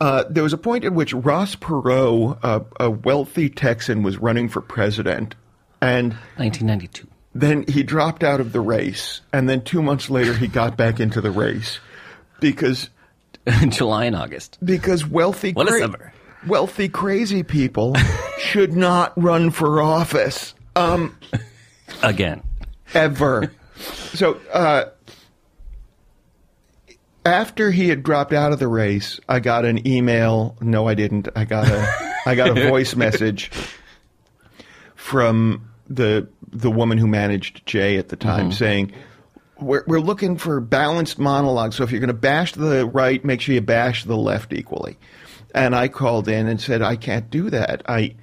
Speaker 2: Uh, there was a point at which Ross Perot, uh, a wealthy Texan, was running for president, and
Speaker 1: 1992.
Speaker 2: then he dropped out of the race, and then two months later he got back into the race because <laughs>
Speaker 1: July and August.
Speaker 2: because wealthy
Speaker 1: What a summer.
Speaker 2: wealthy crazy people <laughs> should not run for office um, <laughs>
Speaker 1: Again.
Speaker 2: ever. so uh, after he had dropped out of the race, I got an email. No, I didn't. I got a I got a <laughs> voice message from the the woman who managed Jay at the time mm-hmm. saying. We're, we're looking for balanced monologues. So if you're going to bash the right, make sure you bash the left equally. And I called in and said, I can't do that. I,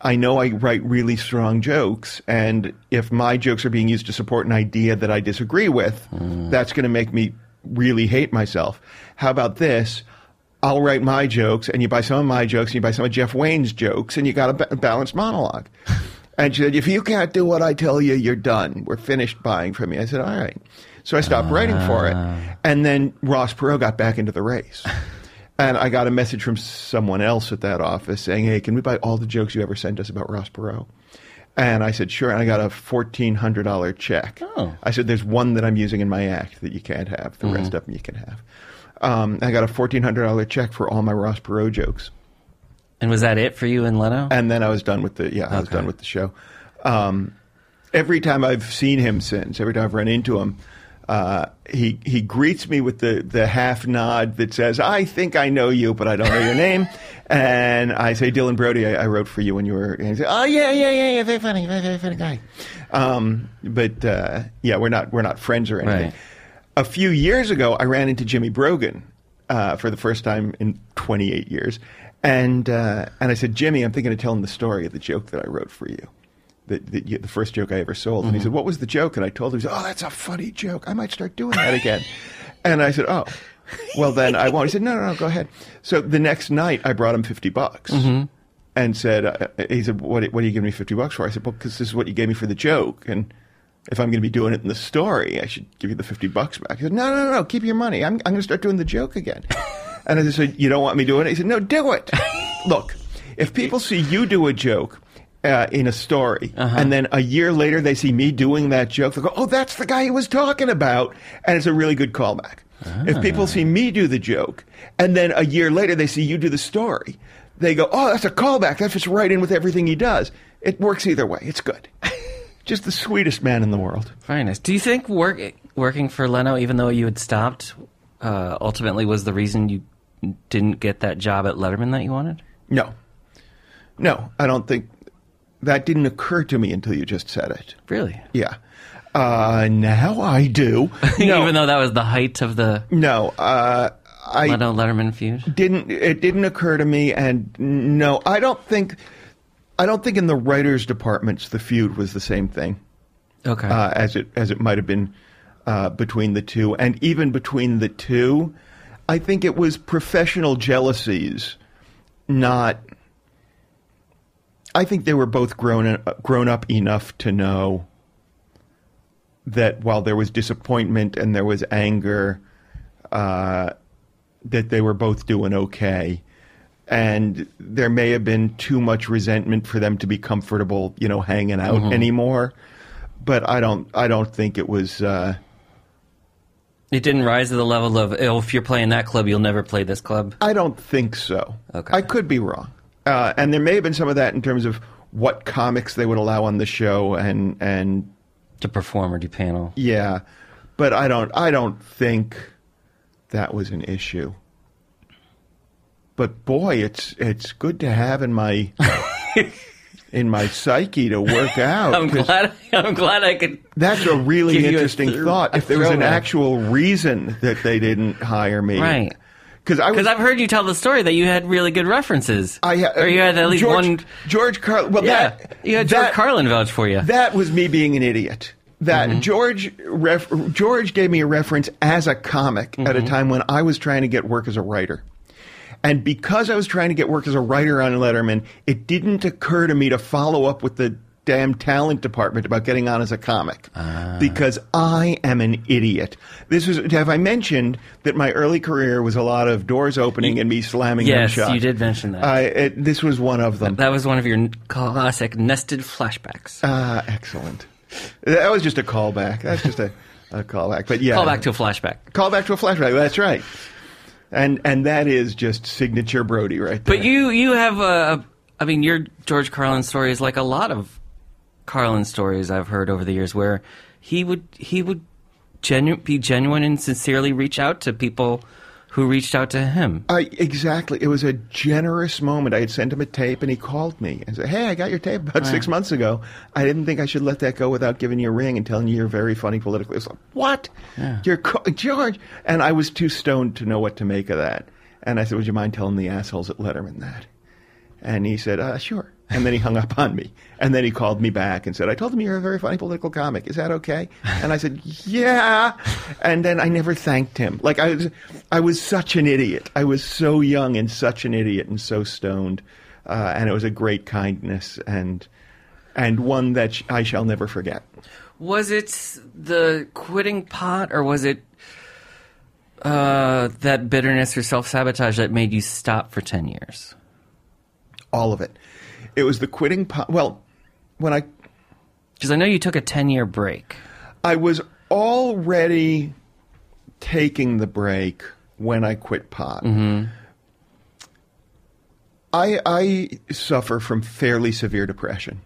Speaker 2: I know I write really strong jokes, and if my jokes are being used to support an idea that I disagree with, mm. that's going to make me really hate myself. How about this? I'll write my jokes, and you buy some of my jokes, and you buy some of Jeff Wayne's jokes, and you got a ba- balanced monologue. <laughs> And she said, if you can't do what I tell you, you're done. We're finished buying from you. I said, all right. So I stopped writing for it. Ah. And then Ross Perot got back into the race. <laughs> And I got a message from someone else at that office saying, hey, can we buy all the jokes you ever sent us about Ross Perot? And I said, sure. And I got a $1,400 check.
Speaker 1: Oh.
Speaker 2: I said, there's one that I'm using in my act that you can't have. The rest of them you can have. Um, I got a $1,400 check for all my Ross Perot jokes
Speaker 1: And was that it for you and Leno?
Speaker 2: and then I was done with the yeah, I was done with the show. Um, every time I've seen him since, every time I've run into him, uh, he he greets me with the the half nod that says, "I think I know you, but I don't know your name." <laughs> And I say, "Dylan Brody, I, I wrote for you when you were." And he says, "Oh yeah, yeah, yeah, yeah, very funny, very very funny guy." Um, but uh, yeah, we're not we're not friends or anything.
Speaker 1: Right.
Speaker 2: A few years ago, I ran into Jimmy Brogan uh, for the first time in 28 years, and uh, and I said, Jimmy, I'm thinking of telling the story of the joke that I wrote for you, the the, you- the first joke I ever sold. And he said, What was the joke? And I told him, he said, Oh, that's a funny joke. I might start doing that again. <laughs> and I said, Oh. Well, then I won't. He said, no, no, no, go ahead. So the next night, I brought him 50 bucks and said, uh, he said, what, what are you giving me 50 bucks for? I said, well, because this is what you gave me for the joke. And if I'm going to be doing it in the story, I should give you the 50 bucks back. He said, no, no, no, no keep your money. I'm, I'm going to start doing the joke again. and I said, you don't want me doing it? He said, no, do it. <laughs> Look, if people see you do a joke, uh, in a story, and then a year later they see me doing that joke. They go, "Oh, that's the guy he was talking about," and it's a really good callback. If people see me do the joke, and then a year later they see you do the story, they go, "Oh, that's a callback. That fits right in with everything he does." It works either way. It's good. <laughs> Just the sweetest man in the world.
Speaker 1: Very nice. Do you think work, working for Leno, even though you had stopped, uh, ultimately was the reason you didn't get that job at Letterman that you wanted?
Speaker 2: No, no, I don't think that didn't occur to me until you just said it.
Speaker 1: Really?
Speaker 2: Yeah. Uh, now I do. <laughs> No,
Speaker 1: even though that was the height of the
Speaker 2: no. Uh, I
Speaker 1: Leno Letterman feud?
Speaker 2: didn't it didn't occur to me and no i don't think i don't think in the writers departments the feud was the same thing
Speaker 1: Okay.
Speaker 2: uh, as it as it might have been uh, between the two and even between the two i think it was professional jealousies not i think they were both grown grown up enough to know that while there was disappointment and there was anger uh, that they were both doing okay. And there may have been too much resentment for them to be comfortable, you know, hanging out anymore. But I don't, I don't think it was. Uh,
Speaker 1: it didn't rise to the level of, oh, if you're playing that club, you'll never play this club.
Speaker 2: I don't think so.
Speaker 1: Okay.
Speaker 2: I could be wrong. Uh, and there may have been some of that in terms of what comics they would allow on the show, and and
Speaker 1: To perform or do panel.
Speaker 2: yeah, but I don't, I don't think that was an issue. But boy, it's it's good to have in my <laughs> in my psyche to work out.
Speaker 1: I'm glad. I'm glad I could.
Speaker 2: That's a really
Speaker 1: you a
Speaker 2: interesting thought.
Speaker 1: a
Speaker 2: If there was an actual reason that they didn't hire me,
Speaker 1: Right.
Speaker 2: Because I
Speaker 1: because I've heard you tell the story that you had really good references.
Speaker 2: I ha-
Speaker 1: or you had at least
Speaker 2: George,
Speaker 1: one.
Speaker 2: George Carlin. Well,
Speaker 1: Yeah,
Speaker 2: that
Speaker 1: you had George
Speaker 2: that,
Speaker 1: Carlin vouch for you.
Speaker 2: That was me being an idiot. That
Speaker 1: Mm-hmm.
Speaker 2: George ref, George gave me a reference as a comic at
Speaker 1: Mm-hmm.
Speaker 2: a time when I was trying to get work as a writer. And because I was trying to get work as a writer on Letterman, it didn't occur to me to follow up with the damn talent department about getting on as a comic because I am an idiot. This was have I mentioned that my early career was a lot of doors opening and me slamming them
Speaker 1: Yes,
Speaker 2: shut.
Speaker 1: you did mention that.
Speaker 2: I, it, this was one of them.
Speaker 1: that was one of your classic nested flashbacks.
Speaker 2: Ah, excellent. That was just a callback. That's just a, a callback. But yeah,
Speaker 1: Call back to a flashback.
Speaker 2: call back to a flashback. That's right. And and that is just signature Brody right there.
Speaker 1: But you you have a, I mean, your George Carlin story is like a lot of Carlin stories I've heard over the years, where he would he would genu- be genuine and sincerely reach out to people who reached out to him.
Speaker 2: I, exactly. It was a generous moment. I had sent him a tape, and he called me and said, "Hey, I got your tape about six months ago. I didn't think I should let that go without giving you a ring and telling you you're very funny politically." I was like, "What? You're co- George?" And I was too stoned to know what to make of that. And I said, "Would you mind telling the assholes at Letterman that?" And he said, uh, "Sure." And then he hung up on me. And then he called me back and said, "I told him you're a very funny political comic. Is that okay?" And I said, "Yeah." And then I never thanked him. Like I was, I was such an idiot. I was so young and such an idiot and so stoned. Uh, and it was a great kindness and and one that sh- I shall never forget.
Speaker 1: Was it the quitting pot, or was it uh, that bitterness or self sabotage that made you stop for ten years?
Speaker 2: All of it. It was the quitting. Po- well, when I
Speaker 1: Because I know you took a ten year break.
Speaker 2: I was already taking the break when I quit pot. Mm-hmm. I I suffer from fairly severe depression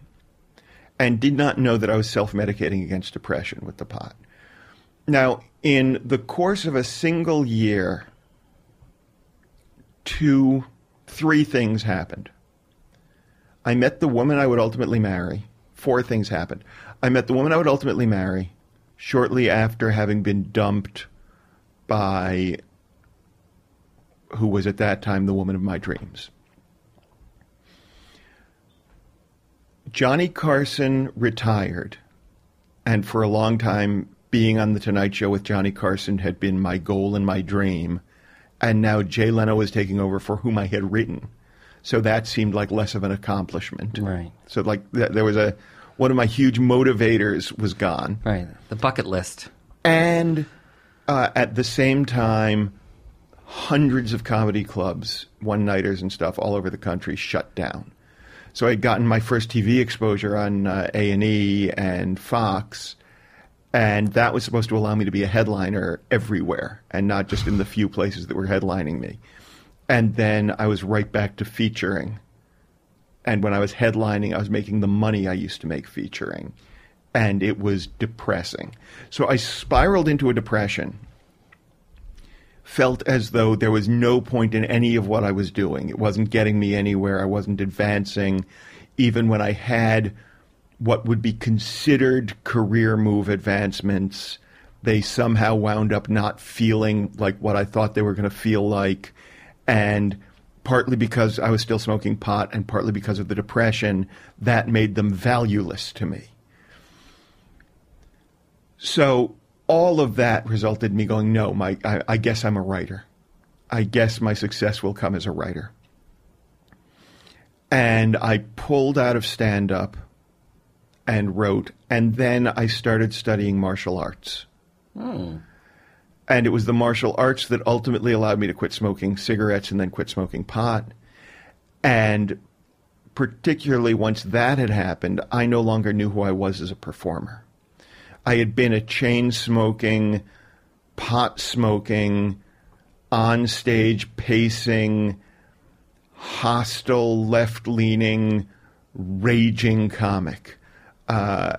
Speaker 2: and did not know that I was self-medicating against depression with the pot. Now, in the course of a single year, two three things happened. I met the woman I would ultimately marry. Four things happened. I met the woman I would ultimately marry shortly after having been dumped by who was at that time the woman of my dreams. Johnny Carson retired, and for a long time, being on The Tonight Show with Johnny Carson had been my goal and my dream. And now Jay Leno was taking over for whom I had written. So that seemed like less of an accomplishment.
Speaker 1: Right.
Speaker 2: So, like, th- there was a one of my huge motivators was gone.
Speaker 1: Right. The bucket list.
Speaker 2: And uh, at the same time, hundreds of comedy clubs, one nighters and stuff all over the country shut down. So I'd gotten my first TV exposure on uh, A&E and Fox, and that was supposed to allow me to be a headliner everywhere and not just in the few places that were headlining me. And then I was right back to featuring. And when I was headlining, I was making the money I used to make featuring. And it was depressing. So I spiraled into a depression. Felt as though there was no point in any of what I was doing. It wasn't getting me anywhere. I wasn't advancing. Even when I had what would be considered career move advancements, they somehow wound up not feeling like what I thought they were going to feel like. And partly because I was still smoking pot and partly because of the depression, that made them valueless to me. So all of that resulted in me going, no, my, I, I guess I'm a writer. I guess my success will come as a writer. And I pulled out of stand up and wrote, and then I started studying martial arts. Hmm. And it was the martial arts that ultimately allowed me to quit smoking cigarettes and then quit smoking pot. And particularly once that had happened, I no longer knew who I was as a performer. I had been a chain smoking, pot smoking, on stage pacing, hostile, left leaning, raging comic. Uh,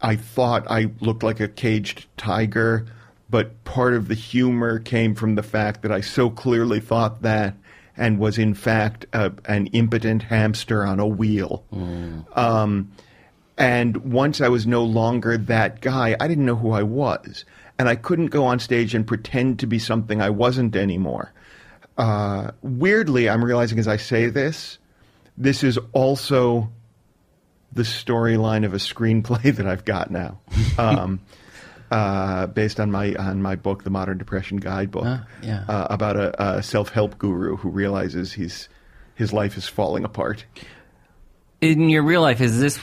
Speaker 2: I thought I looked like a caged tiger, but part of the humor came from the fact that I so clearly thought that and was in fact a, an impotent hamster on a wheel. Um, and once I was no longer that guy, I didn't know who I was. And I couldn't go on stage and pretend to be something I wasn't anymore. Uh, weirdly, I'm realizing as I say this, this is also the storyline of a screenplay <laughs> that I've got now, um, uh, based on my on my book, The Modern Depression Guidebook,
Speaker 1: Ah, yeah.
Speaker 2: uh, about a, a self help guru who realizes he's his life is falling apart.
Speaker 1: In your real life, is this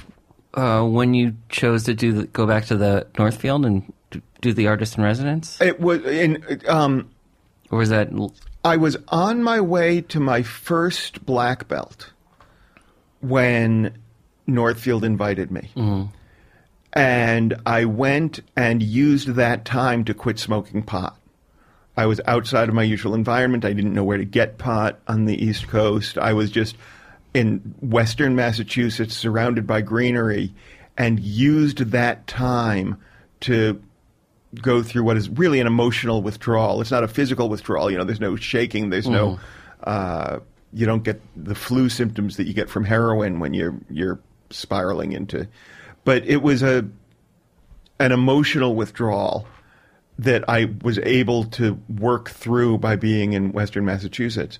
Speaker 1: uh, when you chose to do the, go back to the Northfield and do the artist in residence,
Speaker 2: It was in. Um,
Speaker 1: or was that
Speaker 2: I was on my way to my first black belt when Northfield invited me. And I went and used that time to quit smoking pot. I was outside of my usual environment. I didn't know where to get pot on the East Coast. I was just in western Massachusetts, surrounded by greenery, and used that time to go through what is really an emotional withdrawal. It's not a physical withdrawal. You know, there's no shaking. There's no. Uh, you don't get the flu symptoms that you get from heroin when you're you're spiraling into. But it was a an emotional withdrawal that I was able to work through by being in Western Massachusetts,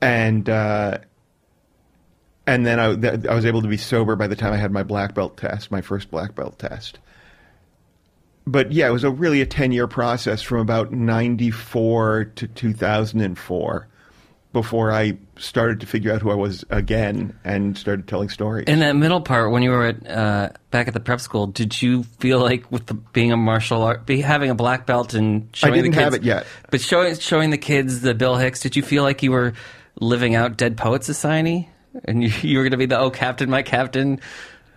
Speaker 2: and uh, and then I, th- I was able to be sober by the time I had my black belt test, my first black belt test. But yeah, it was a really a ten year process from about ninety four to two thousand and four before I started to figure out who I was again and started telling stories.
Speaker 1: in that middle part when you were at, uh, back at the prep school? Did you feel like with the, being a martial art, be having a black belt and showing
Speaker 2: didn't
Speaker 1: the kids,
Speaker 2: have it yet.
Speaker 1: but showing showing the kids the Bill Hicks? Did you feel like you were living out Dead Poet Society, and you, you were going to be the oh captain, my captain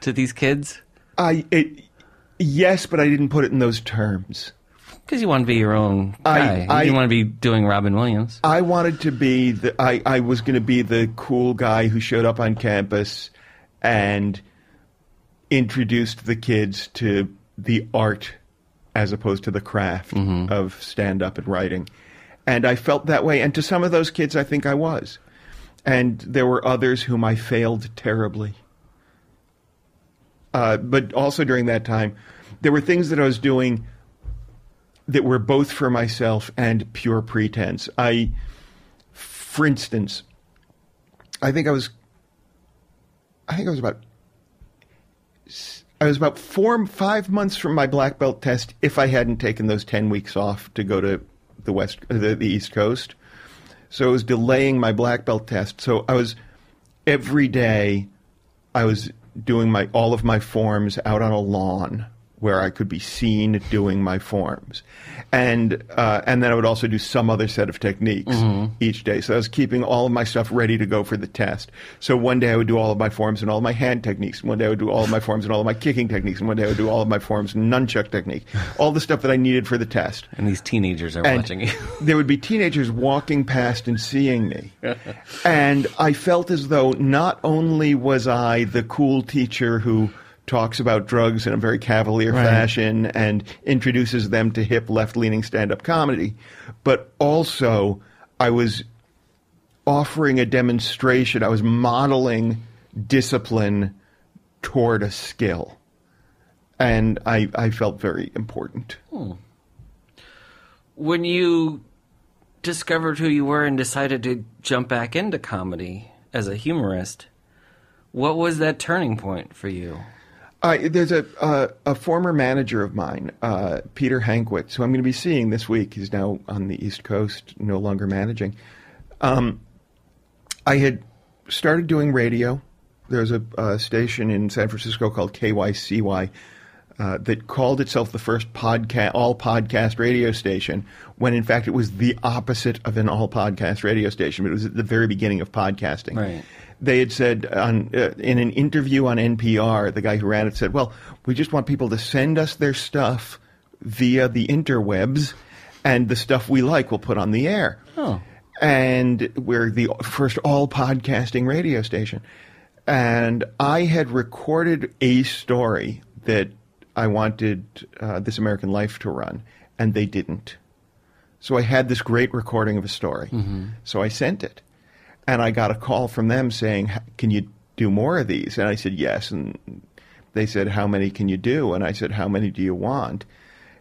Speaker 1: to these kids?
Speaker 2: I it, yes, but I didn't put it in those terms.
Speaker 1: Because you want to be your own
Speaker 2: I-
Speaker 1: guy.
Speaker 2: I-
Speaker 1: you didn't want to be doing Robin Williams.
Speaker 2: I wanted to be the I, I was going to be the cool guy who showed up on campus and introduced the kids to the art as opposed to the craft of stand up and writing. And I felt that way and to some of those kids I think I was. And there were others whom I failed terribly. Uh, but also during that time, there were things that I was doing that were both for myself and pure pretense. I, for instance, I think I was, I think I was about, I was about four, five months from my black belt test if I hadn't taken those ten weeks off to go to the west, uh, the, the East Coast. So it was delaying my black belt test. So I was every day, I was doing my all of my forms out on a lawn where I could be seen doing my forms, and uh, and then I would also do some other set of techniques each day. So I was keeping all of my stuff ready to go for the test. So one day I would do all of my forms and all of my hand techniques. And One day I would do all of my forms and all of my kicking techniques. And one day I would do all of my forms and nunchuck technique. <laughs> All the stuff that I needed for the test.
Speaker 1: And these teenagers are
Speaker 2: And
Speaker 1: watching you. <laughs>
Speaker 2: there would be teenagers walking past and seeing me. and I felt as though not only was I the cool teacher who talks about drugs in a very cavalier
Speaker 1: Right.
Speaker 2: fashion and introduces them to hip left leaning stand up comedy, but also I was offering a demonstration. I was modeling discipline toward a skill. And I, I felt very important. Hmm.
Speaker 1: when you discovered who you were and decided to jump back into comedy as a humorist, what was that turning point for you?
Speaker 2: Uh, there's a uh, a former manager of mine, uh, Peter Hankwitz, who I'm going to be seeing this week. He's now on the East Coast, no longer managing. Um, I had started doing radio. There's a, uh station in San Francisco called KYCY uh, that called itself the first podcast, all podcast radio station, when in fact it was the opposite of an all podcast radio station. But it was at the very beginning of podcasting
Speaker 1: Right.
Speaker 2: They had said on uh, in an interview on NPR, the guy who ran it said, "Well, we just want people to send us their stuff via the interwebs, and the stuff we like we'll put on the air."
Speaker 1: Oh.
Speaker 2: And we're the first all podcasting radio station. And I had recorded a story that I wanted uh, This American Life to run, and they didn't. So I had this great recording of a story. So I sent it. And I got a call from them saying, Can you do more of these? And I said, Yes. And they said, How many can you do? And I said, How many do you want?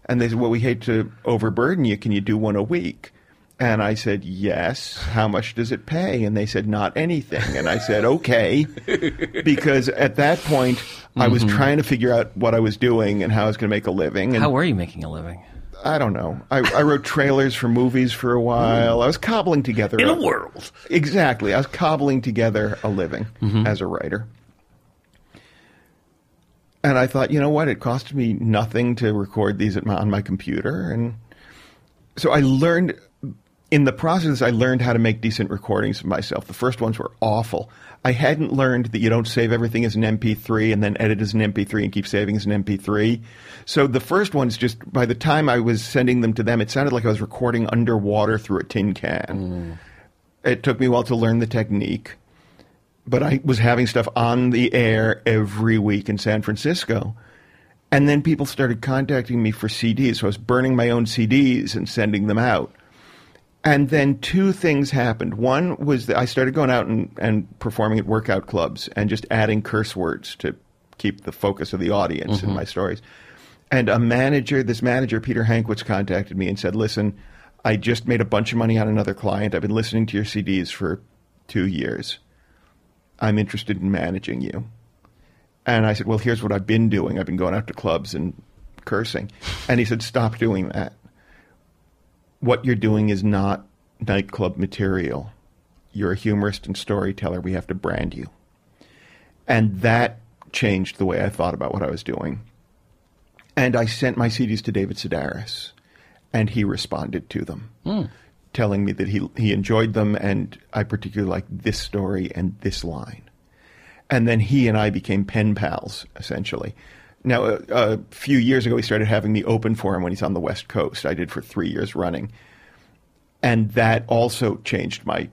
Speaker 2: And they said, Well, we hate to overburden you. Can you do one a week? And I said, Yes. How much does it pay? And they said, Not anything. And I said, Okay. <laughs> because at that point, I was mm-hmm. trying to figure out what I was doing and how I was going to make a living. And
Speaker 1: How were you making a living?
Speaker 2: I don't know. I, I wrote trailers for movies for a while. I was cobbling together
Speaker 1: In a world.
Speaker 2: Exactly. I was cobbling together a living mm-hmm. as a writer. and I thought, you know what? It cost me nothing to record these my, on my computer, and so I learned. In the process, I learned how to make decent recordings of myself. The first ones were awful. I hadn't learned that you don't save everything as an MP3 and then edit as an MP3 and keep saving as an MP3. So the first ones, just by the time I was sending them to them, it sounded like I was recording underwater through a tin can. Mm. It took me a while to learn the technique but I was having stuff on the air every week in San Francisco. And then people started contacting me for CDs. So I was burning my own CDs and sending them out. And then two things happened. One was that I started going out and, and performing at workout clubs and just adding curse words to keep the focus of the audience mm-hmm. in my stories. And a manager, this manager, Peter Hankwitz, contacted me and said, Listen, I just made a bunch of money on another client. I've been listening to your CDs for two years. I'm interested in managing you. And I said, Well, here's what I've been doing. I've been going out to clubs and cursing. And he said, Stop doing that. What you're doing is not nightclub material. You're a humorist and storyteller. We have to brand you. And that changed the way I thought about what I was doing. And I sent my CDs to David Sedaris, and he responded to them. Mm telling me that he he enjoyed them and I particularly liked this story and this line. And then he and I became pen pals essentially. Now, a, a, few years ago, he started having me open for him when he's on the West Coast. I did for three years running, and that also changed my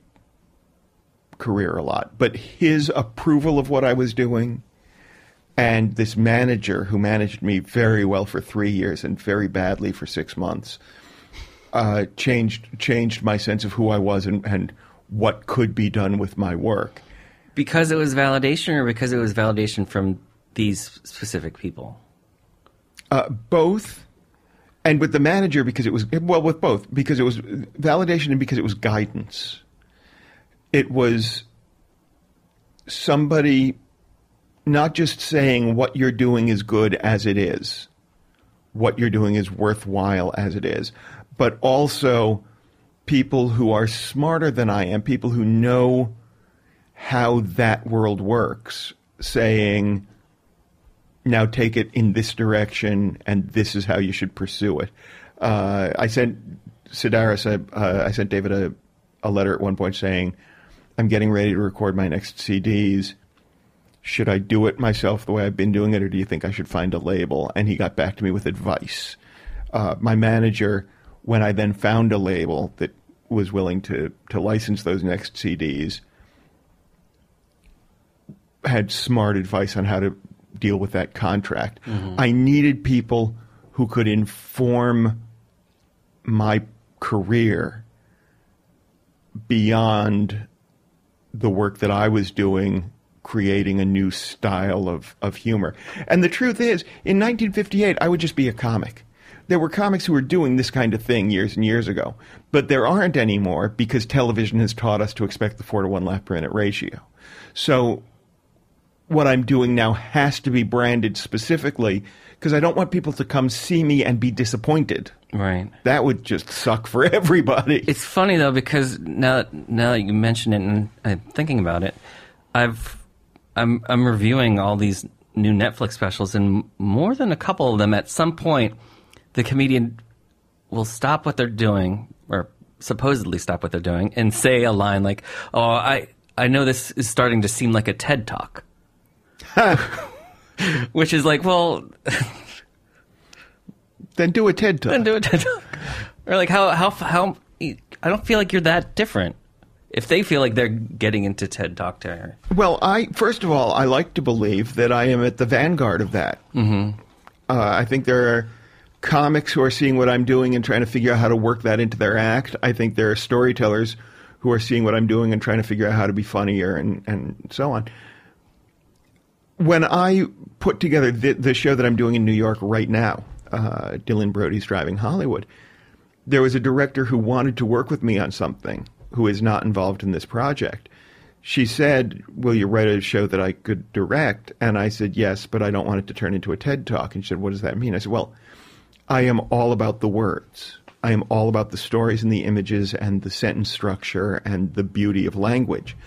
Speaker 2: career a lot. But his approval of what I was doing, and this manager who managed me very well for three years and very badly for six months uh, changed changed my sense of who I was and, and what could be done with my work.
Speaker 1: Because it was validation, or because it was validation from these specific people.
Speaker 2: Uh, both, and with the manager because it was well with both because it was validation and because it was guidance. It was somebody not just saying what you're doing is good as it is, what you're doing is worthwhile as it is, but also people who are smarter than I am, people who know how that world works, saying, now take it in this direction and this is how you should pursue it. Uh, I sent Sedaris, uh, I sent David a, a letter at one point saying, I'm getting ready to record my next CDs. Should I do it myself the way I've been doing it, or do you think I should find a label? And he got back to me with advice. Uh, my manager when I then found a label that was willing to, to license those next CDs, had smart advice on how to deal with that contract. Mm-hmm. I needed people who could inform my career beyond the work that I was doing creating a new style of, of humor. And the truth is, in 1958, I would just be a comic there were comics who were doing this kind of thing years and years ago, but there aren't anymore because television has taught us to expect the four to one laugh per minute ratio. So what I'm doing now has to be branded specifically because I don't want people to come see me and be disappointed.
Speaker 1: Right.
Speaker 2: That would just suck for <laughs> everybody.
Speaker 1: It's funny though because now now that you mention it and I'm thinking about it, I've I'm I'm reviewing all these new Netflix specials and more than a couple of them at some point the comedian will stop what they're doing, or supposedly stop what they're doing, and say a line like, "Oh, I I know this is starting to seem like a TED talk," <laughs> which is like, well, <laughs>
Speaker 2: then do a TED talk.
Speaker 1: Then do a TED talk. or like how how how I don't feel like you're that different. If they feel like they're getting into TED Talk territory.
Speaker 2: Well, I first of all, I like to believe that I am at the vanguard of that. Mm-hmm. Uh, I think there are comics who are seeing what I'm doing and trying to figure out how to work that into their act. I think there are storytellers who are seeing what I'm doing and trying to figure out how to be funnier and, and so on. When I put together the, the show that I'm doing in New York right now, uh, Dylan Brody's Driving Hollywood, there was a director who wanted to work with me on something who is not involved in this project. She said, Will you write a show that I could direct? And I said, Yes, but I don't want it to turn into a TED talk. And she said, What does that mean? I said, Well, I am all about the words. I am all about the stories and the images and the sentence structure and the beauty of language.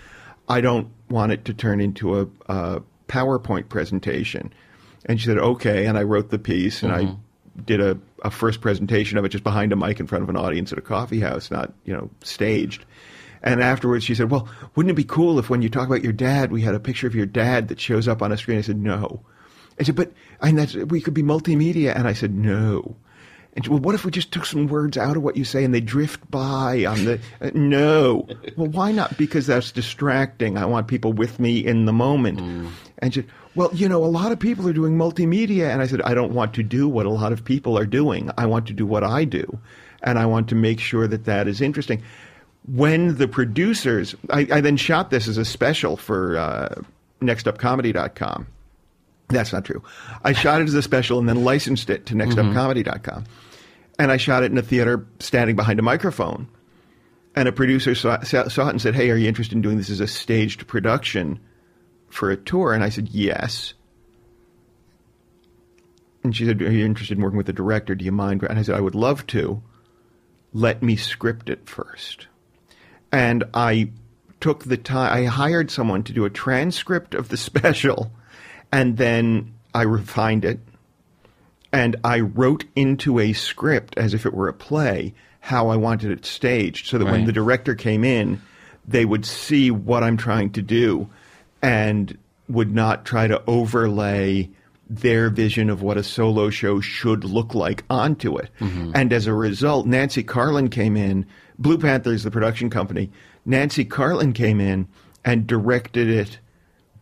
Speaker 2: I don't want it to turn into a, a PowerPoint presentation. And she said, okay. And I wrote the piece and I mm-hmm. did a, a first presentation of it just behind a mic in front of an audience at a coffee house, not, you know, staged. And afterwards she said, well, wouldn't it be cool if when you talk about your dad, we had a picture of your dad that shows up on a screen? I said, no. I said, but and that's, we could be multimedia. And I said, no. And well, what if we just took some words out of what you say and they drift by on the? Uh, no. well, why not? Because that's distracting. I want people with me in the moment. And she, said, well, you know, a lot of people are doing multimedia, and I said, I don't want to do what a lot of people are doing. I want to do what I do, and I want to make sure that that is interesting. When the producers, I, I then shot this as a special for uh, NextUpComedy.com. That's not true. I shot it as a special and then licensed it to nextupcomedy.com. And I shot it in a theater standing behind a microphone. And a producer saw, saw, it and said, Hey, are you interested in doing this as a staged production for a tour? And I said, Yes. And she said, Are you interested in working with the director? Do you mind? And I said, I would love to. Let me script it first. And I took the time, I hired someone to do a transcript of the <laughs> special, and then I refined it. And I wrote into a script as if it were a play how I wanted it staged so that when the director came in, they would see what I'm trying to do and would not try to overlay their vision of what a solo show should look like onto it. Mm-hmm. And as a result, Nancy Carlin came in. Blue Panther is the production company. Nancy Carlin came in and directed it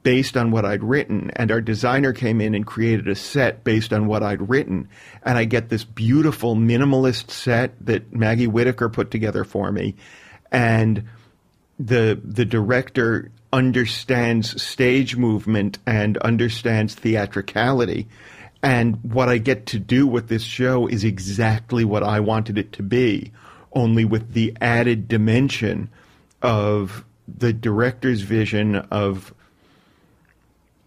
Speaker 2: based on what I'd written, and our designer came in and created a set based on what I'd written. And I get this beautiful minimalist set that Maggie Whitaker put together for me. And the the director understands stage movement and understands theatricality. And what I get to do with this show is exactly what I wanted it to be, only with the added dimension of the director's vision of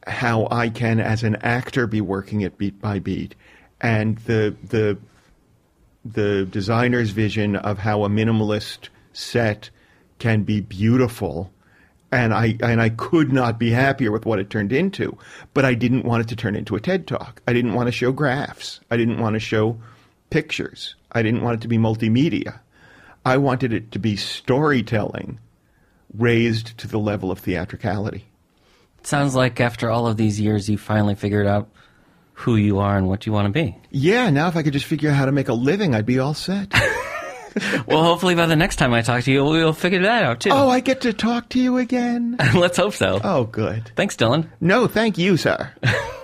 Speaker 2: how I can, as an actor, be working it beat by beat, and the the the designer's vision of how a minimalist set can be beautiful. And I and I could not be happier with what it turned into. But I didn't want it to turn into a TED talk. I didn't want to show graphs. I didn't want to show pictures. I didn't want it to be multimedia. I wanted it to be storytelling raised to the level of theatricality.
Speaker 1: Sounds like after all of these years, you finally figured out who you are and what you want to be.
Speaker 2: Yeah, now if I could just figure out how to make a living, I'd be all set. <laughs>
Speaker 1: Well, hopefully by the next time I talk to you, we'll figure that out too.
Speaker 2: oh, I get to talk to you again? <laughs>
Speaker 1: Let's hope so.
Speaker 2: Oh, good.
Speaker 1: Thanks, Dylan.
Speaker 2: No, thank you, sir. <laughs>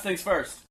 Speaker 3: First.
Speaker 4: Things first.